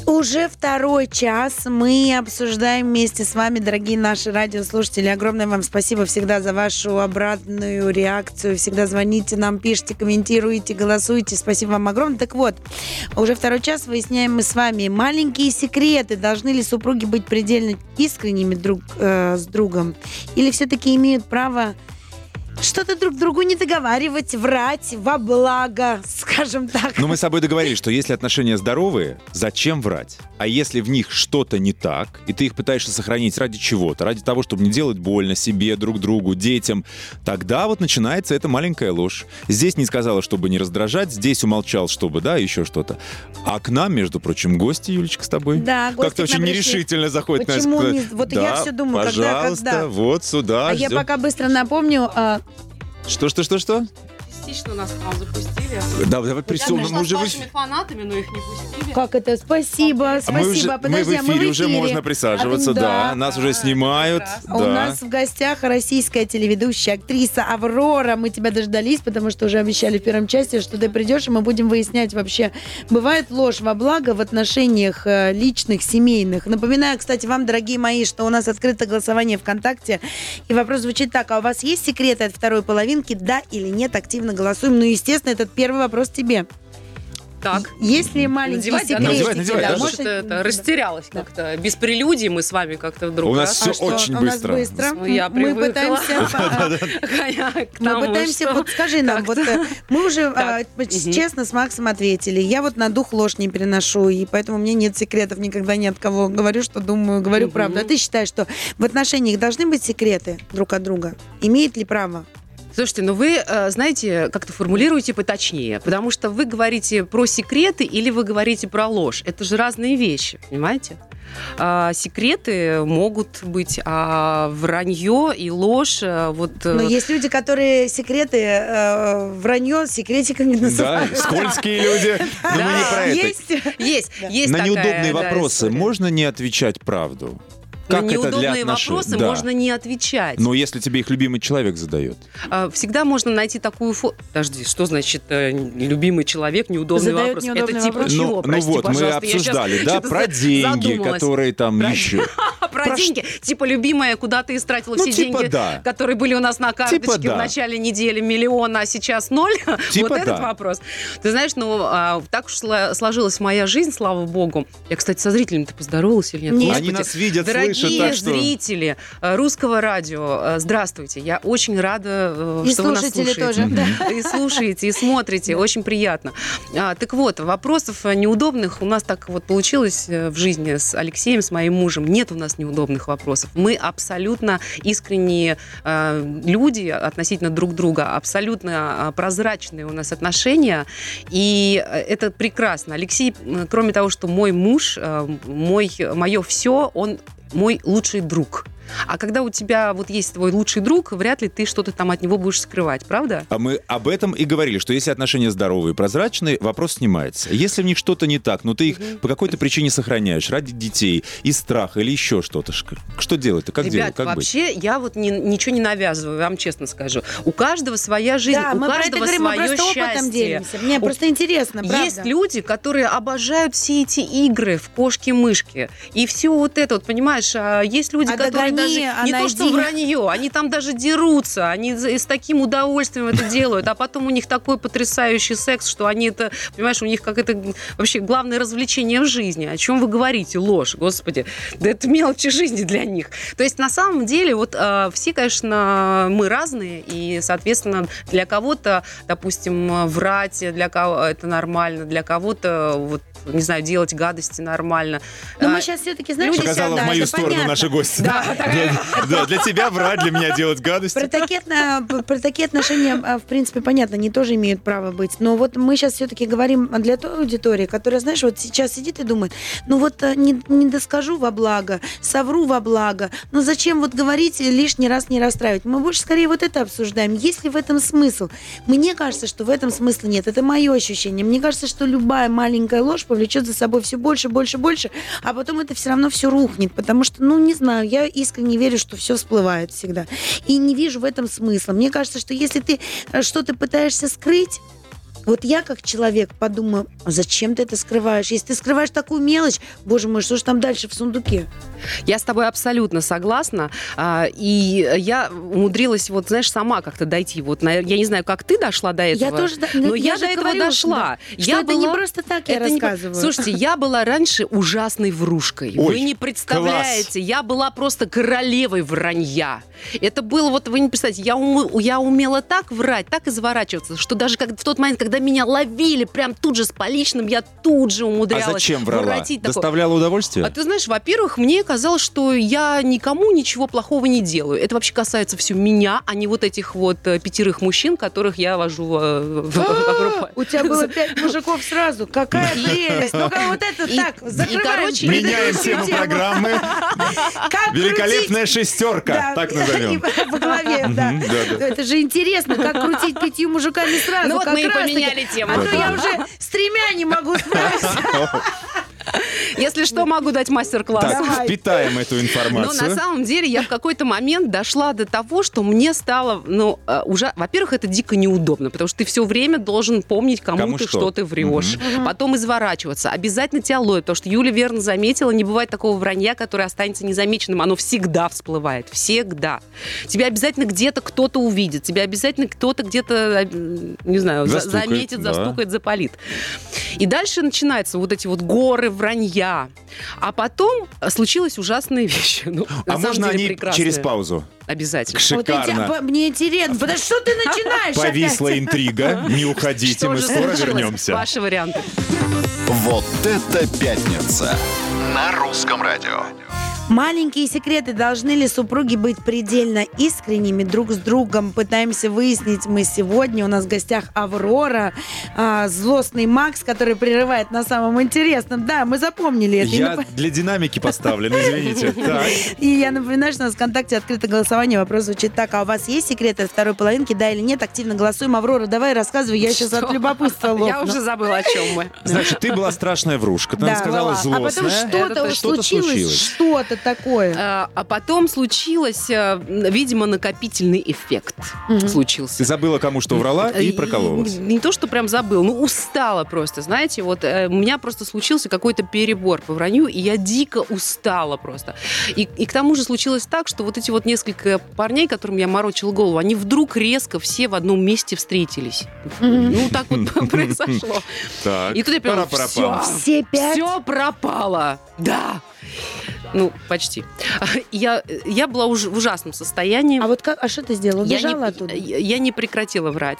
Уже второй час мы обсуждаем вместе с вами, дорогие наши радиослушатели. Огромное вам спасибо всегда за вашу обратную реакцию. Всегда звоните нам, пишите, комментируйте, голосуйте. Спасибо вам огромное. Так вот, уже второй час выясняем мы с вами маленькие секреты. Должны ли супруги быть предельно искренними друг э, с другом? Или все-таки имеют право что-то друг другу не договаривать, врать во благо, скажем так. Но мы с тобой договорились, что если отношения здоровые, зачем врать? А если в них что-то не так, и ты их пытаешься сохранить ради чего-то, ради того, чтобы не делать больно себе, друг другу, детям, тогда вот начинается эта маленькая ложь. Здесь не сказала, чтобы не раздражать, здесь умолчал, чтобы, да, еще что-то. А к нам, между прочим, гости, Юлечка, с тобой. Да, гости Как-то очень нерешительно заходит на Почему это. не- вот я Да, всё думаю, когда- пожалуйста, когда. вот сюда. А я ждем. пока быстро напомню, а, Что, что, что, что? Частично нас к вам запустили. Да, давай присел, мы с уже в вашими фанатами, но их не пустили. как это? Спасибо, А спасибо. мы, уже, Подожди, мы а в эфире уже можно присаживаться, А, да. да. Нас уже снимают. А У да. нас в гостях российская телеведущая, актриса Аврора. Мы тебя дождались, потому что уже обещали в первом части, что ты придешь, и мы будем выяснять вообще, бывает ложь во благо в отношениях э, личных, семейных. Напоминаю, кстати, вам, дорогие мои, что у нас открыто голосование ВКонтакте. И вопрос звучит так, а у вас есть секреты от второй половинки? Да или нет? Активно голосуем. Ну, естественно, этот первый вопрос тебе. Так. Есть ли маленький Надевать, да, секрет? Надевать, надевать, да, да, может, это, растерялась Да. как-то. Без прелюдий мы с вами как-то вдруг. У нас раз. всё А что, очень у нас быстро. быстро. Ну, я мы привыкла. пытаемся... к Мы пытаемся, вот скажи нам, вот э, мы уже а, честно с Максом ответили. Я вот на дух ложь не переношу, и поэтому у меня нет секретов никогда ни от кого. Говорю, что думаю, говорю правду. А ты считаешь, что в отношениях должны быть секреты друг от друга? Имеет ли право? Слушайте, ну вы, э, знаете, как-то формулируете поточнее, потому что вы говорите про секреты или вы говорите про ложь. Это же разные вещи, понимаете? А, секреты могут быть, а вранье и ложь, э, вот... э, Но есть люди, которые секреты, э, вранье секретиками Да, называют. скользкие люди. Но мы не про это. Есть? Есть, есть На неудобные да, вопросы можно не отвечать правду? На Как это для неудобные вопросы Да. можно не отвечать. Но если тебе их любимый человек задает. А, Всегда можно найти такую фо... Подожди, что значит э, любимый человек, неудобный Задает вопрос? неудобный Это типа вопрос. чего, ну, ну прости, вот, мы пожалуйста, обсуждали, да, про деньги, задумалась. которые там Про- еще. Про, Про деньги? Типа, любимая, куда ты истратила Ну, все типа деньги, да. которые были у нас на карточке Типа да. в начале недели, миллион, а сейчас ноль? Типа вот этот да. вопрос. Ты знаешь, ну, а, так уж сло- сложилась моя жизнь, слава богу. Я, кстати, со зрителями-то поздоровалась или нет? Нет. Они нас видят, Дорогие слышат, так что... зрители э, русского радио, э, здравствуйте. Я очень рада, э, И что вы нас слушаете. тоже. да. И слушаете, и смотрите, очень приятно. А, так вот, вопросов неудобных у нас так вот получилось в жизни с Алексеем, с моим мужем. Нет у нас неудобных вопросов. Мы абсолютно искренние э, люди относительно друг друга, абсолютно прозрачные у нас отношения, и это прекрасно. Алексей, кроме того, что мой муж, э, мой, мое все, он мой лучший друг. А когда у тебя вот есть твой лучший друг, вряд ли ты что-то там от него будешь скрывать, правда? А мы об этом и говорили, что если отношения здоровые и прозрачные, вопрос снимается. Если в них что-то не так, но ты их по какой-то причине сохраняешь, ради детей, из страха или еще что-то, что делать-то? Как Ребят, делать? Как быть? вообще я вот не- ничего не навязываю, вам честно скажу. У каждого своя жизнь, Да, у мы про это каждого говорим, мы свое просто опытом счастье. делимся. Мне У- просто интересно, правда. Есть люди, которые обожают все эти игры в кошки-мышки. И все вот это, вот, понимаешь, а есть люди, А которые даже а не то, что вранье, они там даже дерутся, они с таким удовольствием это делают, а потом у них такой потрясающий секс, что они это, понимаешь, у них как это вообще главное развлечение в жизни. О чем вы говорите? Ложь, господи. Да это мелочи жизни для них. То есть на самом деле вот э, все, конечно, мы разные, и, соответственно, для кого-то, допустим, врать, для кого это нормально, для кого-то, вот, не знаю, делать гадости нормально. Но А, мы сейчас все-таки, знаешь, Показала да, в мою сторону понятно. наши гости. Да, да, для тебя врать, для меня делать гадости. Про такие, отно- про такие отношения, а, в принципе, понятно, они тоже имеют право быть. Но вот мы сейчас все-таки говорим для той аудитории, которая, знаешь, вот сейчас сидит и думает, ну вот э, не, не доскажу во благо, совру во благо, ну зачем вот говорить и лишний раз не расстраивать? Мы больше скорее вот это обсуждаем. Есть ли в этом смысл? Мне кажется, что в этом смысла нет. Это мое ощущение. Мне кажется, что любая маленькая ложь повлечет за собой все больше, больше, больше, а потом это все равно все рухнет, потому что, ну, не знаю, я искренне верю, что все всплывает всегда. И не вижу в этом смысла. Мне кажется, что если ты э, что-то пытаешься скрыть, Вот я как человек подумаю, а зачем ты это скрываешь? Если ты скрываешь такую мелочь, боже мой, что же там дальше в сундуке? Я с тобой абсолютно согласна. А, И я умудрилась, вот, знаешь, сама как-то дойти. Вот, я не знаю, как ты дошла до этого. Я тоже, да, Но я я, же до этого говорю, дошла. Что я это не была- просто так я Это не- рассказываю. Слушайте, я была раньше ужасной врушкой. Ой, вы не представляете, я была просто королевой вранья. Это было, вот вы не представляете, я, ум- я умела так врать, так изворачиваться, что даже как, в тот момент, когда меня ловили прям тут же с поличным, я тут же А умудрялась зачем врала? Доставляла удовольствие? А ты знаешь, во-первых, мне казалось, что я никому ничего плохого не делаю. Это вообще касается все меня, а не вот этих вот э, пятерых мужчин, которых я вожу э, в- вокруг. У тебя было пять мужиков сразу. Какая прелесть. Ну-ка, вот это так, закрываем Меняем тему программы. Великолепная шестерка, так назовем. и По голове, да. Да. Это же интересно, как крутить пятью мужиками сразу. Ну вот как мы и раз таки. Поменяли тему. А то я уже с тремя не могу справиться. Если что, могу дать мастер-класс. Так, впитаем эту Но на информацию. самом деле я в какой-то момент дошла до того, что мне стало, ну, э, уже, во-первых, это дико неудобно, потому что ты все время должен помнить, кому, Кому ты что. что, ты врешь. Потом изворачиваться. Обязательно тебя ловят, потому что Юля верно заметила, не бывает такого вранья, которое останется незамеченным. Оно всегда всплывает. Всегда. Тебя обязательно где-то кто-то увидит. Тебя обязательно кто-то где-то, э, не знаю, за- Застукает, заметит, да. застукает, запалит. И дальше начинаются вот эти вот горы вранья. А потом случилась ужасная вещь. Ну, А можно деле они прекрасная. через паузу? Обязательно. Вот эти- Шикарно. Мне интересно. Потому что ты начинаешь Повисла опять? интрига. Не уходите, Что мы скоро вернемся. Ваши варианты. Вот это пятница. На русском радио. Маленькие секреты. Должны ли супруги быть предельно искренними друг с другом? Пытаемся выяснить мы сегодня. У нас в гостях Аврора, а, злостный Макс, который прерывает на самом интересном. Да, мы запомнили это. Я нап- для динамики поставлен, извините. И я напоминаю, что у нас в ВКонтакте открыто голосование. Вопрос звучит так. А у вас есть секреты от второй половинки, да или нет? Активно голосуем. Аврора, давай рассказывай. Я сейчас от любопытства лопну. Я уже забыла, о чем мы. Значит, ты была страшная врушка. Ты сказала А потом злостная. что-то Это что-то что-то такое. А а потом случилось, э, видимо, накопительный эффект Мгм. случился. Ты забыла, кому что врала, и И- прокололась. Не, не то, что прям забыл, ну устала просто, знаете, вот э, у меня просто случился какой-то перебор по вранью, и я дико устала просто. И, и к тому же случилось так, что вот эти вот несколько парней, которым я морочила голову, они вдруг резко все в одном месте встретились. Ну, так вот произошло. Так. И тут я Пара-пара-пам. все, все пропало. Да. Ну, почти. Я, я была уж в ужасном состоянии. А вот как, а что ты сделала? Я Убежала не, оттуда? я, я не прекратила врать.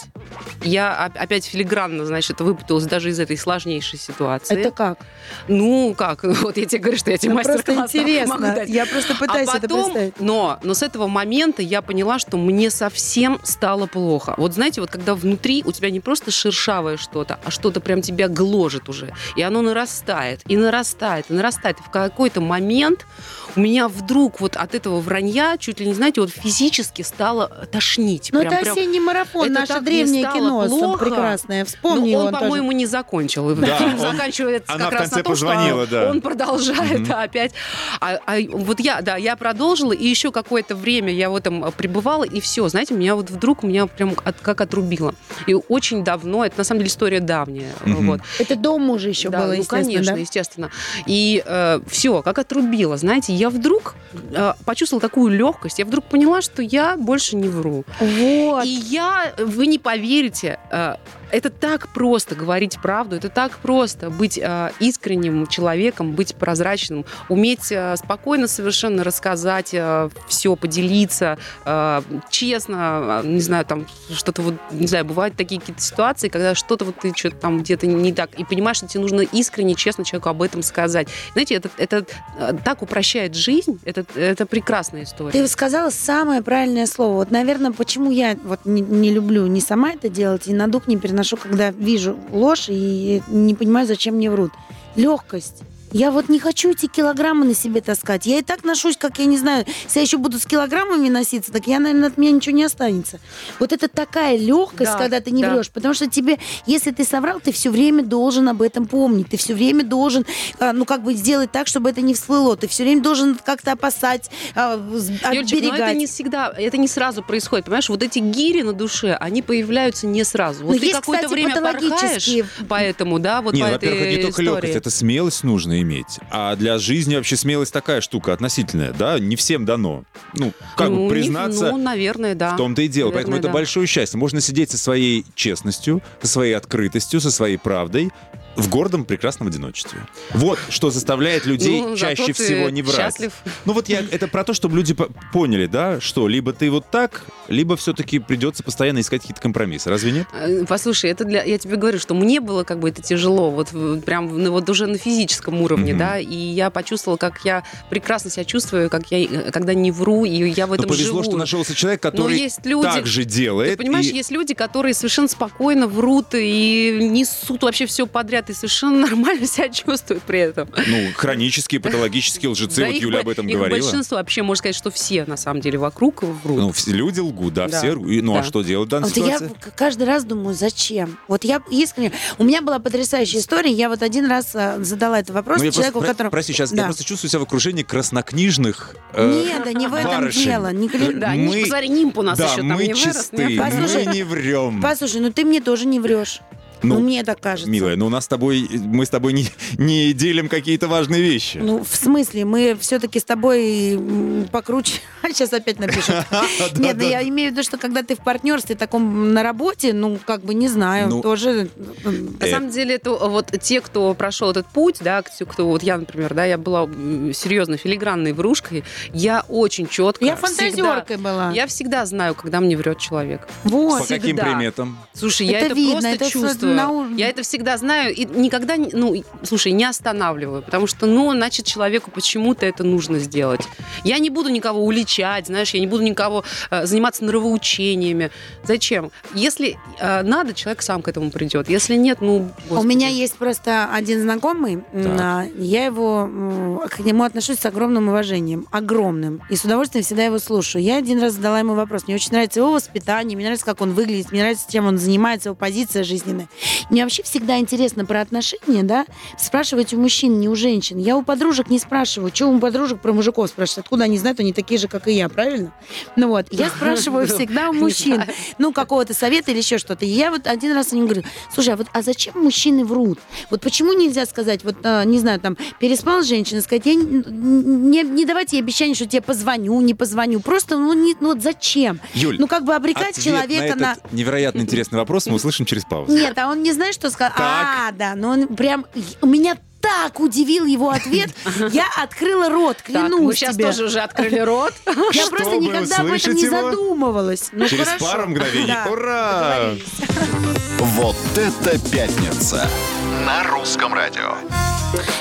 Я оп- опять филигранно, значит, выпуталась даже из этой сложнейшей ситуации. Это как? Ну, как? Вот я тебе говорю, что я тебе Ну, просто мастер-класс могу интересно. дать. Я просто пытаюсь а это потом, представить. но, но с этого момента я поняла, что мне совсем стало плохо. Вот знаете, вот когда внутри у тебя не просто шершавое что-то, а что-то прям тебя гложет уже. И оно нарастает, и нарастает, и нарастает. И в какой-то момент у меня вдруг вот от этого вранья, чуть ли не знаете, вот физически стало тошнить. Ну, это прям- осенний марафон, это наше древнее кино, плохо. прекрасное. Ну, Вспомни он, его тоже. по-моему, не закончил. Да, Фильм он- заканчивается она как в раз конце на том, что да. он продолжает Мгм. опять. А, а вот я, да, я продолжила, и еще какое-то время я в этом пребывала, и все, знаете, меня вот вдруг меня прям от- как отрубило. И очень давно, это на самом деле история давняя, Мгм. вот. Это до мужа еще Да, было, ну, естественно, конечно, да? естественно. И все, как отрубило, знаете, я вдруг э, почувствовала такую легкость, я вдруг поняла, что я больше не вру. Вот. И я, вы не поверите, э, это так просто говорить правду, это так просто быть э, искренним человеком, быть прозрачным, уметь э, спокойно совершенно рассказать все, поделиться э, честно, э, не знаю, там что-то вот, не знаю, бывают такие какие-то ситуации, когда что-то вот ты что-то там где-то не так, и понимаешь, что тебе нужно искренне, честно человеку об этом сказать. Знаете, это, это э, так упрощает жизнь, это, это прекрасная история. Ты сказала самое правильное слово. Вот, наверное, почему я вот не, не люблю не сама это делать, и на дух не переношу, когда вижу ложь и не понимаю, зачем мне врут. Легкость. Я вот не хочу эти килограммы на себе таскать. Я и так ношусь, как я не знаю. Если я еще буду с килограммами носиться, так я, наверное, от меня ничего не останется. Вот это такая легкость, Да, когда ты не да. врешь. Потому что тебе, если ты соврал, ты все время должен об этом помнить. Ты все время должен, а, ну, как бы сделать так, чтобы это не всплыло. Ты все время должен как-то опасать, с- Юльчик, но оберегать. это не всегда, это не сразу происходит, понимаешь? Вот эти гири на душе, они появляются не сразу. Вот Но ты есть, какое-то время порхаешь, поэтому, да, вот Не, по во-первых, это этой не только истории. легкость, это смелость нужно иметь. А для жизни вообще смелость такая штука относительная, да, не всем дано. Ну, как Ну, бы не- признаться ну, наверное, да. в том-то и дело. Поэтому Наверное, это да. большое счастье. Можно сидеть со своей честностью, со своей открытостью, со своей правдой в гордом прекрасном одиночестве. Вот что заставляет людей Ну, чаще всего не врать. счастлив. Ну вот я это про то, чтобы люди по- поняли, да, что либо ты вот так, либо все-таки придется постоянно искать какие-то компромиссы. Разве нет? Э, Послушай, это для, я тебе говорю, что мне было как бы это тяжело, вот прям ну, вот уже на физическом уровне, Мгм. да, и я почувствовала, как я прекрасно себя чувствую, как я, э, когда не вру, и я в Но этом повезло, живу. что нашелся человек, Но который есть люди, так же делает. Ты понимаешь, и- есть люди, которые совершенно спокойно врут и несут вообще все подряд и совершенно нормально себя чувствуют при этом. Ну, хронические, патологические лжецы, Да вот Юля об этом их говорила. большинство, вообще можно сказать, что все на самом деле вокруг врут. Ну, все люди лгут, да, Да. все. Ну, а что делать в данной Вот я ситуации? к- каждый раз думаю, зачем? Вот я искренне... У меня была потрясающая история. Я вот один раз а, задала этот вопрос Ну, я человеку, просто, про- которому... Прости, сейчас я просто чувствую себя в окружении краснокнижных э, Нет, да не в этом барышень. дело. Не Да, мы- посмотри, нимб у нас да, еще там мы не вырос. чисты, мы не врем. Послушай, ну ты мне тоже не врешь. Ну, мне так кажется. Милая, ну у нас с тобой, мы с тобой не, не делим какие-то важные вещи. Ну, в смысле, мы все-таки с тобой покруче. Сейчас опять напишут. Нет, ну я имею в виду, что когда ты в партнерстве таком на работе, ну, как бы не знаю, Ну, тоже... На самом деле, это вот те, кто прошел этот путь, да, кто, кто- вот я, например, да, я была серьезно филигранной врушкой, я очень четко. Я фантазеркой была. Я всегда знаю, когда мне врет человек. Вот. По каким приметам? Слушай, я Это просто чувствую. На уровне. Я это всегда знаю и никогда, не- ну, слушай, не останавливаю, потому что, ну, значит, человеку почему-то это нужно сделать. Я не буду никого уличать, знаешь, я не буду никого э, заниматься нравоучениями. Зачем? Если э, надо, человек сам к этому придет. Если нет, ну, У господи. меня есть просто один знакомый, м, а, я его, к нему отношусь с огромным уважением, огромным, и с удовольствием всегда его слушаю. Я один раз задала ему вопрос, мне очень нравится его воспитание, мне нравится, как он выглядит, мне нравится, чем он занимается, его позиция жизненная. Мне вообще всегда интересно про отношения, да, спрашивать у мужчин, не у женщин. Я у подружек не спрашиваю, что у подружек про мужиков спрашивать, откуда они знают, они такие же, как и я, правильно? Ну вот, я спрашиваю всегда у мужчин, ну, какого-то совета или еще что-то. И я вот один раз им говорю, слушай, а вот а зачем мужчины врут? Вот почему нельзя сказать, вот, а, не знаю, там, переспал с женщиной, сказать, я не, не, давайте ей обещание, что тебе позвоню, не позвоню. Просто, ну, не, ну вот зачем? Юль, Ну, как бы обрекать человека на на... невероятно интересный вопрос мы услышим через паузу. Нет, а он не знает, что сказал. А, да, но он прям... У меня так удивил его ответ, я открыла рот, Так, клянусь мы сейчас тебе. тоже уже открыли рот. Я просто никогда об этом не его задумывалась. Ну, Через хорошо. пару мгновений. Да. Ура! Вот это пятница. На русском радио.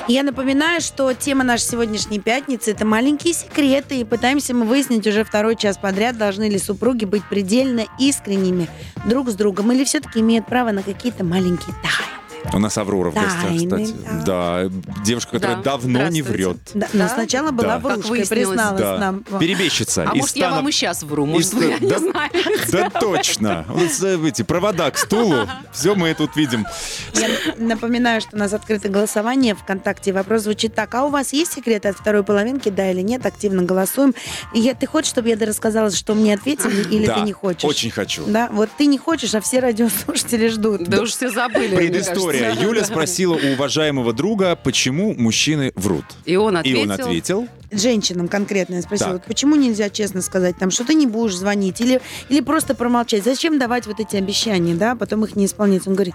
Я напоминаю, что тема нашей сегодняшней пятницы – это маленькие секреты. И пытаемся мы выяснить уже второй час подряд, должны ли супруги быть предельно искренними друг с другом или все-таки имеют право на какие-то маленькие тайны. У нас Аврора в гостях, Тайны, кстати. Да, девушка, которая Да, давно не врет. Да, но сначала была Да. Выяснилось. призналась Да. нам. Перебежчица. А из может, я стана- вам и сейчас вру, может, из- вы не да- знаете. Да точно. Вот э, эти провода к стулу. Все мы тут видим. Я напоминаю, что у нас открыто голосование ВКонтакте. Вопрос звучит так. А у вас есть секреты от второй половинки, да или нет? Активно голосуем. Я, ты хочешь, чтобы я рассказала, что мне ответили, или Да, ты не хочешь? очень хочу. Да, вот ты не хочешь, а все радиослушатели ждут. Да уж все забыли. Предыстория. Кажется. Юля спросила у уважаемого друга, почему мужчины врут. И он И ответил. он ответил. Женщинам конкретно я спросила, Так. вот почему нельзя честно сказать, там, что ты не будешь звонить, или, или просто промолчать. Зачем давать вот эти обещания, да, потом их не исполнять? Он говорит,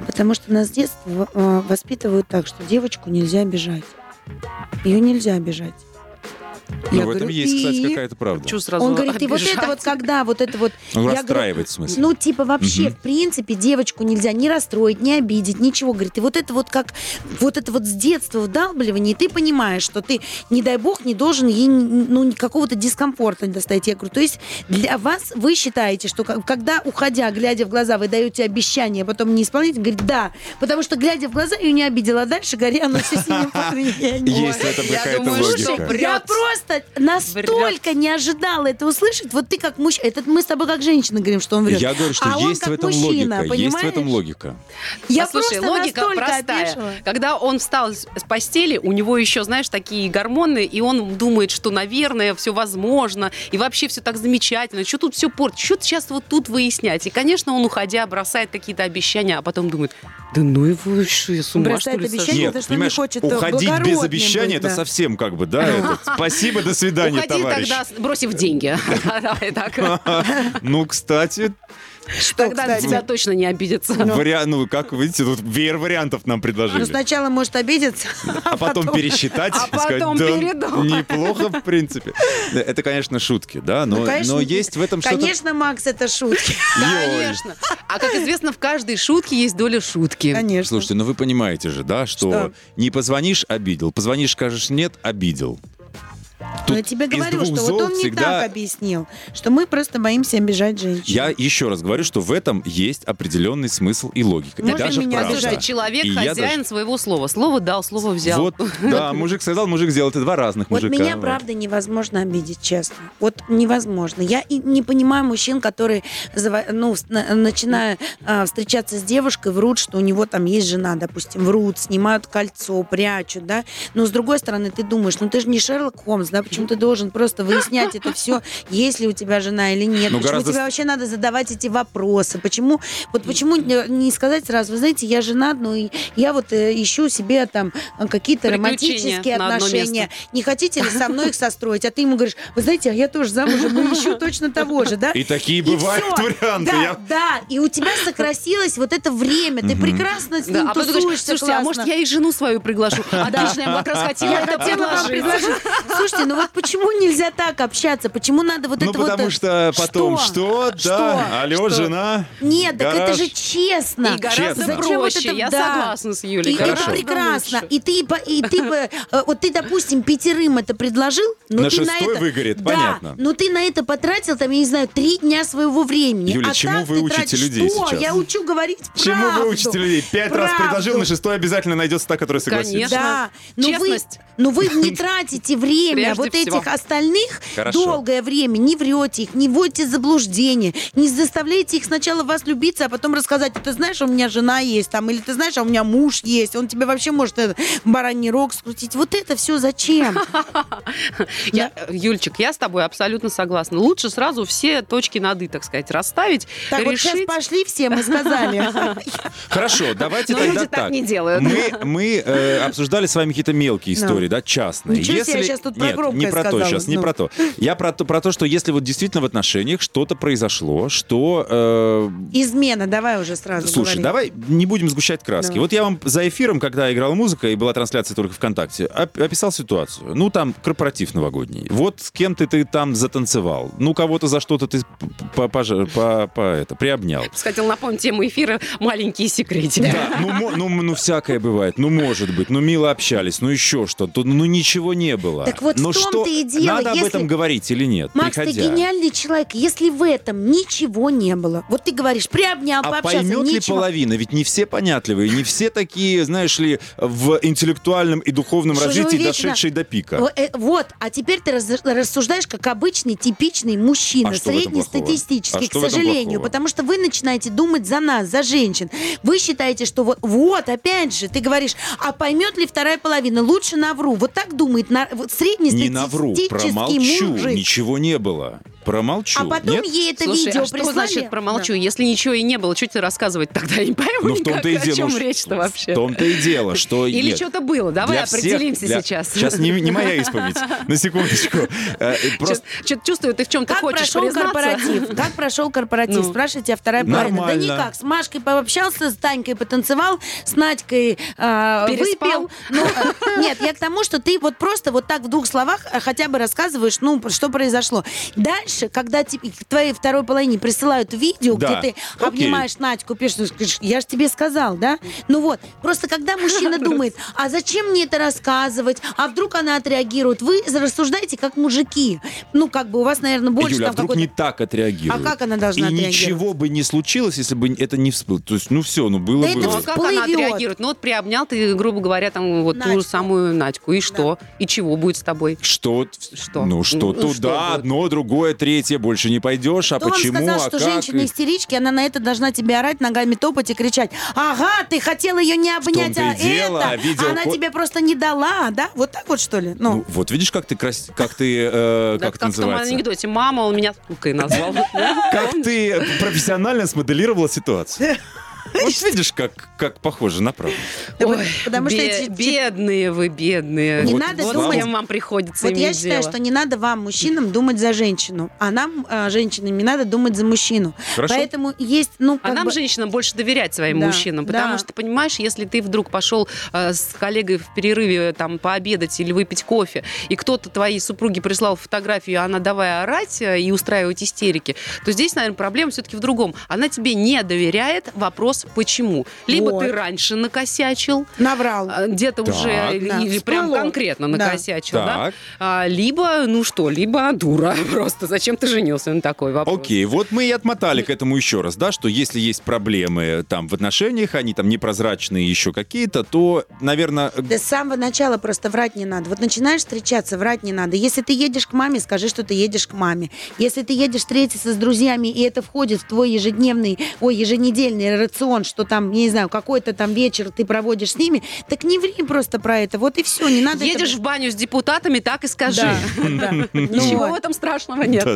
«А потому что нас с детства э, воспитывают так, что девочку нельзя обижать. Ее нельзя обижать. Ну, Я в этом говорю, есть, кстати, «И?» какая-то правда. Сразу Он говорит, и вот это обижать? вот когда, вот это вот... Ну, Я расстраивает, в смысле. Ну, типа, вообще, Мгм. в принципе, девочку нельзя ни расстроить, ни обидеть, ничего. Говорит, и вот это вот как, вот это вот с детства вдалбливание, и ты понимаешь, что ты, не дай бог, не должен ей, ну, какого-то дискомфорта доставить. Я говорю, то есть для вас, вы считаете, что когда, уходя, глядя в глаза, вы даете обещание, а потом не исполняете, говорит, да, потому что, глядя в глаза, ее не обидела, а дальше горя, оно все синим Есть в этом я какая-то логика. я просто настолько не ожидала это услышать. Вот ты как мужчина, этот мы с тобой как женщина говорим, что он врет. Я говорю, что А есть в этом мужчина, логика. Есть в этом понимаешь? логика. Я Послушай, просто логика простая. опешила. Когда он встал с постели, у него еще, знаешь, такие гормоны, и он думает, что, наверное, все возможно, и вообще все так замечательно, что тут все портит, что сейчас вот тут выяснять. И, конечно, он, уходя, бросает какие-то обещания, а потом думает, да ну его, что я с ума, Бросает что ли, обещания, сожгу?» Нет, потому что он не понимаешь, хочет, э, уходить без обещания, быть, это да. совсем как бы, да, это, спасибо, до свидания, Уходи товарищ. тогда, бросив деньги. Давай так. Ну, кстати, Тогда кстати? тебя точно не обидятся. вариа- ну, как видите, тут веер вариантов нам Ну, предложили. сначала может обидеться, А потом пересчитать А и сказать, потом да, передумать». неплохо, в принципе. Это, конечно, шутки, да, но, Ну, конечно, но есть в этом что-то... Конечно, Макс, это шутки. Конечно. А как известно, в каждой шутке есть доля шутки. Конечно. Слушайте, ну вы понимаете же, да, что, Что? не позвонишь – обидел, позвонишь, скажешь нет – обидел. Но я Тут тебе говорю, что вот он не всегда- так объяснил, что мы просто боимся обижать женщин. Я еще раз говорю, что в этом есть определенный смысл и логика. Можно и даже меня правда. обижать? Человек И хозяин даже- своего слова. Слово дал, слово взял. Вот, да, мужик сказал, мужик сделал. Это два разных Вот мужика. меня, Вот. правда, невозможно обидеть, честно. Вот невозможно. Я и не понимаю мужчин, которые, ну, начиная а, встречаться с девушкой, врут, что у него там есть жена, допустим, врут, снимают кольцо, прячут, да. Но с другой стороны, ты думаешь, ну ты же не Шерлок Холмс, да, почему ты должен просто выяснять это все, есть ли у тебя жена или нет, Ну, почему гораздо тебе вообще надо задавать эти вопросы, почему, вот почему не сказать сразу, вы знаете, я женат, ну и я вот э, ищу себе там э, какие-то романтические отношения, не хотите ли со мной их состроить? А ты ему говоришь, вы знаете, а я тоже замужем, мы ищу точно того же, да? И такие бывают варианты. Да, Я- да, и у тебя сократилось вот это время, ты прекрасно с ним а тусуешься слушайте, а может, классно». я и жену свою приглашу? Же я как раз хотела это предложить. предложить. Слушайте, ну вот почему нельзя так общаться? Почему надо вот Ну, это вот... потому э, что потом, что, да, Что? алло, Что? жена, Нет, так это же честно. И гораздо Честно. Зачем вот проще. это- Я да. согласна с Юлей. И гораздо это прекрасно. лучше. И ты, и ты бы, э, вот ты, допустим, пятерым это предложил, но На ты на это, выгорит, да, понятно. Но ты на это потратил, там, я не знаю, три дня своего времени. Юля, а чему вы учите людей Что? сейчас? Я учу говорить Чему правду. вы учите людей? Пять раз Правду. предложил, на шестой обязательно найдется та, которая согласится. Конечно. Да, но вы, Честность. но вы не тратите время Прежде вот всего. этих остальных Хорошо. долгое время, не врете их, не вводите заблуждение, не заставляете их сначала вас любиться, а потом рассказать, ты знаешь, у меня жена есть, там, или ты знаешь, а у меня муж есть, он тебе вообще может этот бараний рог скрутить. Вот это все зачем? Я, Юльчик, я с тобой абсолютно согласна. Лучше сразу все точки над «и», так сказать, расставить, Так вот сейчас решить. пошли все, мы сказали. Хорошо, давайте Но тогда люди так так. не делают. Мы, мы э, обсуждали с вами какие-то мелкие истории, да, частные. Ничего себе, я щас тут про Нет, громкое не про то сказала, сейчас, не ну. про то. Я про то, про то, что если вот действительно в отношениях что-то произошло, что... э, Измена, давай уже сразу Слушай, говори. давай не будем сгущать краски. Давай. Вот я вам за эфиром, когда играла музыка и была трансляция только ВКонтакте, оп- описал ситуацию. Ну, там корпоратив новогодний. Вот с кем ты, ты там затанцевал. Ну, кого-то за что-то ты по, пожа- по- по- это, приобнял. Хотел напомнить тему эфира «Маленькие секретики». Да, ну, ну, ну, всякое бывает. Ну, может быть. Ну, мило общались. Ну, еще что-то. Ну, ничего не было. Так вот в Но том-то что, и дело, Надо об если- этом говорить или нет, Макс, приходя? ты гениальный человек. Если в этом ничего не было, вот ты говоришь, приобнял, А пообщался, поймет ли ничего. половина? Ведь не все понятливые, не все такие, знаешь ли, в интеллектуальном и духовном Что вы развитии, вечно- дошедшие до пика. Э, Вот, а теперь ты рассуждаешь как обычный, типичный мужчина, А среднестатистический? А к сожалению, потому что вы начинаете думать за нас, за женщин. Вы считаете, что вот, вот опять же, ты говоришь, а поймет ли вторая половина? Лучше навру. Вот так думает на, вот Не навру, промолчу, мужик. ничего не было. Промолчу. А потом Нет? ей это Слушай, видео а что прислали. значит промолчу? Если ничего и не было, что тебе рассказывать тогда? Я не пойму Ну, в том-то и о дело. чем ну, речь-то вообще. В том-то и дело, что Или нет. что-то было. Давай Для всех- определимся для- сейчас. Сейчас не, не моя исповедь. На секундочку. Э, э, Просто Что-то чувствую, ты в чем-то Как хочешь прошел корпоратив? Как прошел корпоратив? Ну. Спрашивает тебя вторая половина. Да никак. С Машкой пообщался, с Танькой потанцевал, с Надькой э, выпил. Ну, э, нет, я к тому, что ты вот просто вот так в двух словах э, хотя бы рассказываешь, ну, что произошло. Дальше, когда тебе, к твоей второй половине присылают видео, Да, где ты окей. обнимаешь Надьку, пишешь, ну, скажешь, я же тебе сказал, да? Ну вот, просто когда мужчина думает, а зачем мне это рассказывать? А вдруг она отреагирует? Вы рассуждаете как мужики. Ну, как бы у вас, наверное, больше Юля, а там вдруг какой-то... не так отреагирует? А как она должна И отреагировать? ничего бы не случилось, если бы это не всплыло. То есть, ну все, ну было Да это было. Ну, а как она отреагирует? Ну, вот приобнял ты, грубо говоря, там вот ту Надьку. самую Надьку. И что? И чего будет с тобой? Что? Что? Ну что Ну, туда, что одно, другое, третье, больше не пойдешь, а Кто почему, вам сказал, а что как? женщина истерички, она на это должна тебе орать, ногами топать и кричать, ага, ты хотела ее не обнять, а дело, это, а видео она тебе просто не дала, да? Вот так вот, что ли? Ну, Ну, вот видишь, как ты, крас... как ты, э, Да, как это как в том называется? анекдоте. Мама, он меня сукой назвал. Как ты профессионально смоделировала ситуацию? Вот видишь, как, как похоже на правду. Ой, потому что эти- бедные вы, бедные. Не вот, надо вот думать. кем вам приходится Вот я считаю, дело. что не надо вам, мужчинам, думать за женщину, а нам, э, женщинам, не надо думать за мужчину. Хорошо. Поэтому есть, ну, А нам, бы- женщинам, больше доверять своим Да, мужчинам. Потому да. что, понимаешь, если ты вдруг пошел э, с коллегой в перерыве там пообедать или выпить кофе, и кто-то твоей супруге прислал фотографию, она давай орать э, и устраивать истерики, то здесь, наверное, проблема все-таки в другом. Она тебе не доверяет. Вопрос, почему? Либо Вот. ты раньше накосячил, наврал. а, где-то Так. уже, Да, или прям всплыло. конкретно Да. накосячил, да? Так, А, либо, ну что, либо дура просто. Зачем ты женился на такой вопрос? окей, вот мы и отмотали к этому еще раз, да, что если есть проблемы там в отношениях, они там непрозрачные еще какие-то, то, наверное, Да с самого начала просто врать не надо. Вот начинаешь встречаться, врать не надо. Если ты едешь к маме, скажи, что ты едешь к маме. Если ты едешь встретиться с друзьями, и это входит в твой ежедневный, ой, еженедельный рацион, что там, я не знаю, какой-то там вечер ты проводишь с ними, так не ври просто про это. Вот и все, не надо Едешь это... в баню с депутатами, так и скажи. Ничего Ну, в этом страшного нет.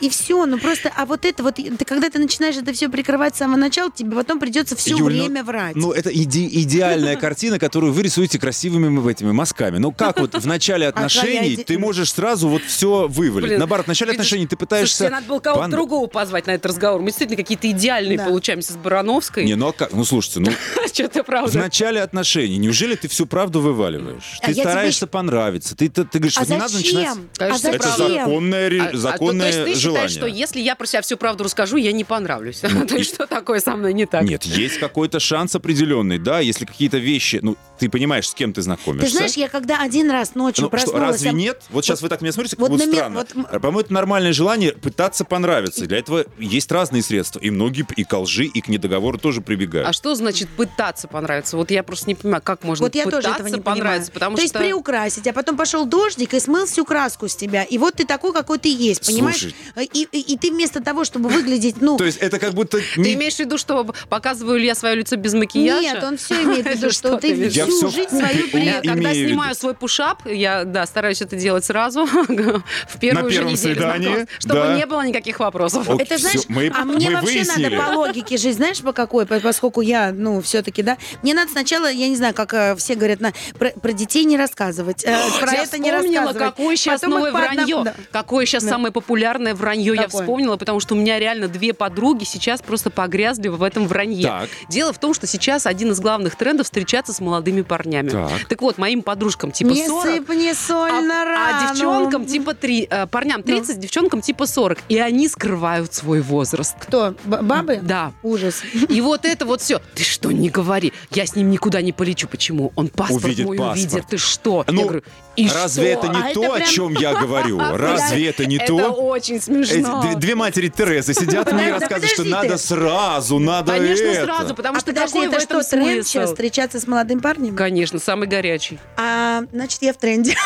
И все, ну просто, а вот это вот, когда ты начинаешь это все прикрывать с самого начала, тебе потом придется все ну- время врать. Ну, это иде- идеальная картина, которую вы рисуете красивыми этими мазками. Ну, как вот в начале отношений ты можешь сразу вот все вывалить. Наоборот, в начале отношений ты Слушай, пытаешься... тебе надо было кого-то другого позвать на этот разговор. Мы действительно какие-то идеальные получаемся с Барановской. Не, ну а как? Ну, слушайте, ну, Что-то в правда. начале отношений неужели ты всю правду вываливаешь? А Ты я тебе стараешься понравиться. Ты, ты, ты говоришь, а вот не надо начинать... зачем? А Конечно, Это зачем? законное, ре- А- а то- законное то есть ты желание. считаешь, что если я про себя всю правду расскажу, я не понравлюсь? То есть что такое со мной не так? Нет, есть какой-то шанс определенный, да, если какие-то вещи, ну, ты понимаешь, с кем ты знакомишься. Ты знаешь, я когда один раз ночью Ну, что, проснулась... разве а- нет? Вот сейчас вы так на меня смотрите, как вот будто на меня- странно. вот м- А, По-моему, это нормальное желание пытаться понравиться. И Для этого есть разные средства. И многие и к лжи, и к недоговору тоже прибегают. А что значит пытаться понравиться? Вот я просто не понимаю, как можно Вот я пытаться тоже этого не понравиться, понимаю. потому То что... есть приукрасить, а потом пошел дождик и смыл всю краску с тебя. И вот ты такой, какой ты есть, понимаешь? Слушай. И, и- и ты вместо того, чтобы выглядеть, ну... То есть это как будто... Ты имеешь в виду, что показываю ли я свое лицо без макияжа? Нет, он все имеет в виду, что ты всю жизнь свою при- когда снимаю свой пушап, я, да, стараюсь это делать сразу, в первую же неделю чтобы не было никаких вопросов. Это знаешь, а мне вообще надо по логике жить, знаешь, по какой, поскольку я, ну, все-таки, да, мне надо сначала, я не знаю, как э, все говорят, на, про, про детей не рассказывать, э, про я это не рассказывать. какое сейчас Потом новое по одному- вранье. да. Какое сейчас Да. самое популярное вранье я Какое? вспомнила, потому что у меня реально две подруги сейчас просто погрязли в этом вранье. Так. Дело в том, что сейчас один из главных трендов встречаться с молодыми парнями. Так. вот, моим подружкам типа не 40, сыпь не соль а, на а рану. девчонкам типа 3, парням 30, девчонкам типа 40. И они скрывают свой возраст. Кто? Б- бабы? Да. Ужас. И вот это вот все. Ты что, не говори. Я с ним никуда не полечу. Почему? Он паспорт Увидит мой паспорт. увидит. Ты что? Ну, я говорю, и Разве что? это не А то, это о прям- чем я говорю? Разве это не Это то? очень Эти смешно. две, матери Терезы сидят мне и рассказывают, что надо сразу, надо Конечно, это. сразу, потому А что какой в это этом что, тренд смысл? сейчас встречаться с молодым парнем? Конечно, самый горячий. А, значит, я в тренде.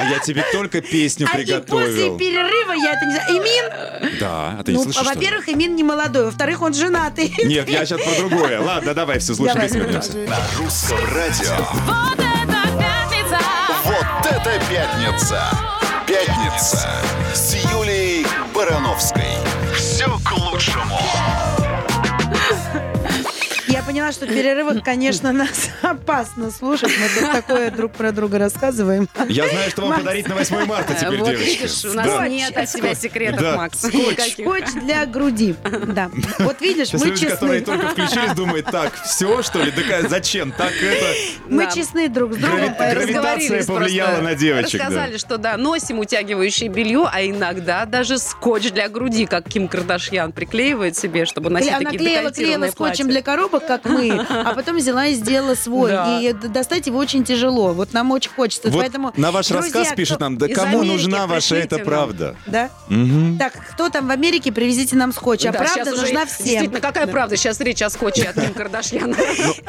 А я тебе только песню А и после приготовил. перерыва я это не знаю. Эмин? Да, а ты не Ну, слышишь, во-первых, Эмин не молодой, во-вторых, он женатый. Нет, я сейчас про другое. Ладно, давай, все, слушай, Давай. песню вернемся. На русском радио. Вот это пятница! Вот это пятница! пятница» с Юлией Барановской. Поняла, что в перерывах, конечно, нас опасно слушать. Мы тут такое друг про друга рассказываем. Я знаю, что вам Макс. подарить на 8 марта теперь, вот девочки. видишь, у нас Да. нет от тебя секретов, Да. Макс. Скотч. Для груди. Да. Вот видишь, Сейчас мы люди, которые честны. только включились, думают, так, все, что ли? Да зачем? Так это... Мы Да. честны друг с другом. Гравитация повлияла просто. на девочек, да. Рассказали, что да, носим утягивающее белье, а иногда даже скотч для груди, как Ким Кардашьян приклеивает себе, чтобы носить Она такие клеила, клеила скотчем платья. для коробок, как мы, а потом взяла и сделала свой. Да. И достать его очень тяжело. Вот нам очень хочется. Вот Поэтому, на ваш друзья, рассказ кто- пишет нам, да кому Америки нужна ваша эта нам. правда? Да? Мгм. Так, кто там в Америке, привезите нам скотч. А Да, правда нужна всем. Действительно, какая Да. правда? Сейчас речь о скотче от Ким Кардашьян.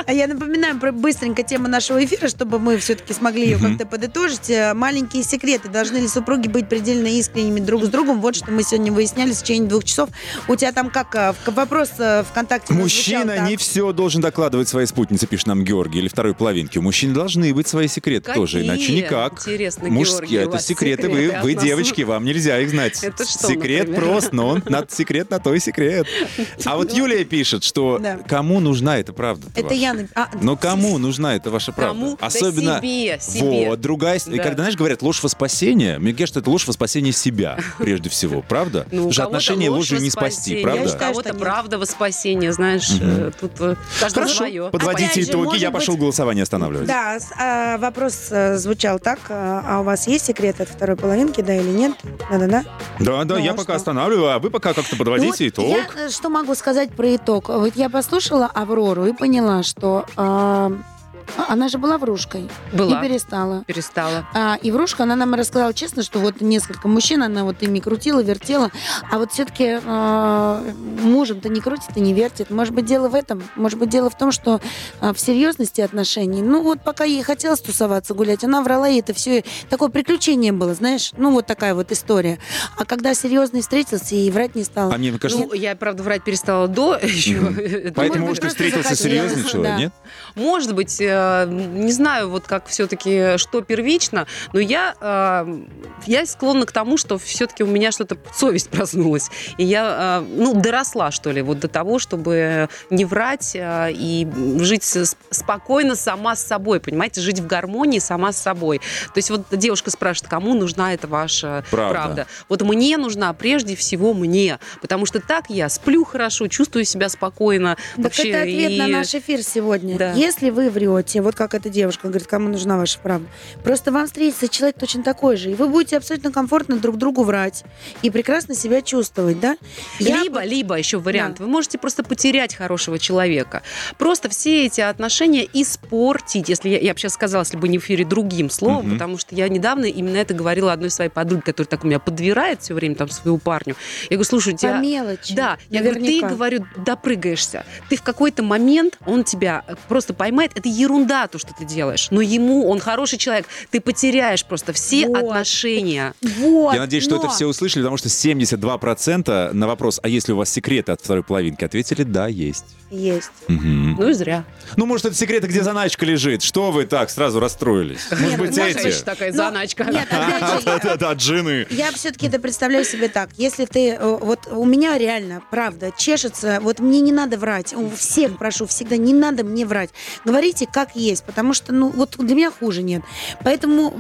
А я напоминаю про быстренько тему нашего эфира, чтобы мы все-таки смогли ее как-то подытожить. Э, Маленькие секреты. Должны ли супруги быть предельно искренними друг с другом? Вот что мы сегодня выясняли в течение двух часов. У тебя там как э, в- вопрос э, ВКонтакте? Мужчина не все должен докладывать своей спутнице, пишет нам Георгий, или второй половинке. У мужчин должны быть свои секреты тоже, Какие? иначе никак. Интересно, Мужские, Георгий, это секреты, секреты вы, вы нас. девочки, вам нельзя их знать. Это что, Секрет например? прост, но он над секрет на то и секрет. А вот Юлия пишет, что Да. кому нужна эта правда? Это я... нап- а, Но кому нужна эта ваша правда? Кому? Да Особенно себе, себе. вот другая. Да. Когда знаешь говорят ложь во спасение, мне кажется, это ложь во спасение себя прежде всего, правда? Ну, Потому что отношения ложь ложью не спасти, правда? У считаю, кого-то что правда во спасение, знаешь, э, тут э, каждому Хорошо, свое. подводите Опять же, итоги, может я быть- пошел голосование останавливать. Да, с- а, вопрос э, звучал так. а а у вас есть секрет от второй половинки, да или нет? Да-да-да. Да, да, Ну, я а пока что? останавливаю, а вы пока как-то подводите Ну, итог. Я э, что могу сказать про итог? Вот я послушала Аврору и поняла, что а, она же была врушкой Была. и перестала. Перестала. А, и врушка, она нам рассказала честно, что вот несколько мужчин она вот ими крутила, вертела, а вот все-таки мужем-то не крутит и не вертит. Может быть, дело в этом? Может быть, дело в том, что а, в серьезности отношений, ну вот пока ей хотелось тусоваться, гулять, она врала, и это все такое приключение было, знаешь? Ну вот такая вот история. А когда серьезный встретился, и врать не стал. А мне кажется, Ну, я, правда, врать перестала до еще. Это поэтому, может ты встретился серьезный человек, нет? Может быть, э, не знаю, вот как все-таки, что первично, но я, э, я склонна к тому, что все-таки у меня что-то совесть проснулась. И я, э, ну, доросла, что ли, вот до того, чтобы не врать э, и жить спокойно сама с собой, понимаете, жить в гармонии сама с собой. То есть вот девушка спрашивает, кому нужна эта ваша Правда. правда? Вот мне нужна прежде всего мне, потому что так я сплю хорошо, чувствую себя спокойно. Так вообще, это ответ и- на наш эфир сегодня. Да. Если вы врете, вот как эта девушка говорит, кому нужна ваша правда, просто вам встретится человек точно такой же, и вы будете абсолютно комфортно друг другу врать и прекрасно себя чувствовать, да? Я Либо, бы- либо еще вариант, Да. вы можете просто потерять хорошего человека. Просто все эти отношения испортить, если я, я бы сейчас сказала, если бы не в эфире другим словом, Мгм. потому что я недавно именно это говорила одной своей подруге, которая так у меня подбирает все время там своего парню. Я говорю, слушай, у по тебя... мелочи. Да, я говорю, ты, наверняка. говорю, допрыгаешься. Ты в какой-то момент, он тебя просто поймает. Это ерунда, то, что ты делаешь. Но ему, он хороший человек. Ты потеряешь просто все Вот. отношения. Вот, Я надеюсь, что но- это все услышали, потому что 72% на вопрос, а есть ли у вас секреты от второй половинки, ответили, да, есть. Есть. Мгм. Ну и зря. Ну, может, это секреты, где заначка лежит. Что вы так сразу расстроились? Может быть, может, эти? Такая Но- заначка. Да-да-да, джины. Я все-таки это представляю себе так. Если ты... э, Вот у меня реально, правда, чешется... Вот мне не надо врать. У всех прошу, всегда не надо мне врать. Говорите как есть, потому что, ну, вот для меня хуже нет. Поэтому,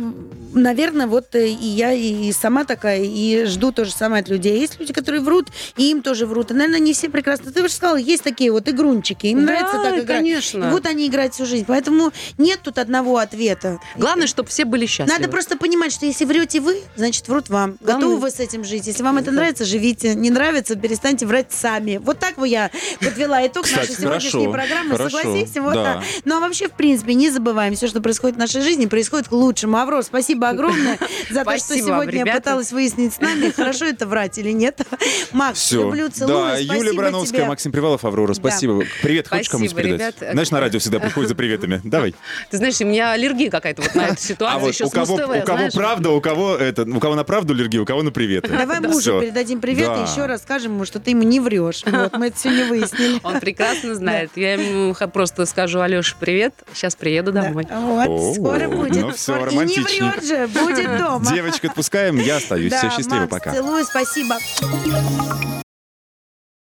наверное, вот э, и я и сама такая, и жду то же самое от людей. Есть люди, которые врут, и им тоже врут. И, наверное, не все прекрасно. Ты уже сказала, есть такие вот игрунчики. Им Да, нравится так играть. конечно. И вот они играют всю жизнь. Поэтому нет тут одного ответа. Главное, чтобы все были счастливы. Надо просто понимать, что если врете вы, значит врут вам. Главное- Готовы вы с этим жить. Если вам это нравится, живите. Не нравится, перестаньте врать сами. Вот так бы я подвела итог Кстати, нашей сегодняшней хорошо, программы. хорошо, Согласись? Вот да. так. Ну а вообще, в принципе, не забываем, все, что происходит в нашей жизни, происходит к лучшему. Аврор, спасибо огромное за то, что сегодня пыталась выяснить с нами, хорошо это врать или нет. Макс, люблю, целую. Да, Юлия Барановская, тебе. Максим Привалов, Аврора, спасибо. Привет, хочешь Спасибо, передать? Знаешь, на радио всегда приходят за приветами. Давай. Ты знаешь, у меня аллергия какая-то вот на эту А ситуацию. вот еще у кого, у правда, у кого это, у кого на правду аллергия, у кого на приветы. Давай Да. мужу передадим привет и еще раз скажем ему, что ты ему не врешь. Вот, мы это сегодня выяснили. Он прекрасно знает. Я ему просто скажу, Алеша, привет. Сейчас приеду Да. домой. Вот, О, скоро будет. ну Скоро. И не врет же, будет дома. Девочек отпускаем, я остаюсь. Да, Все счастливо, Макс, пока. целую, спасибо.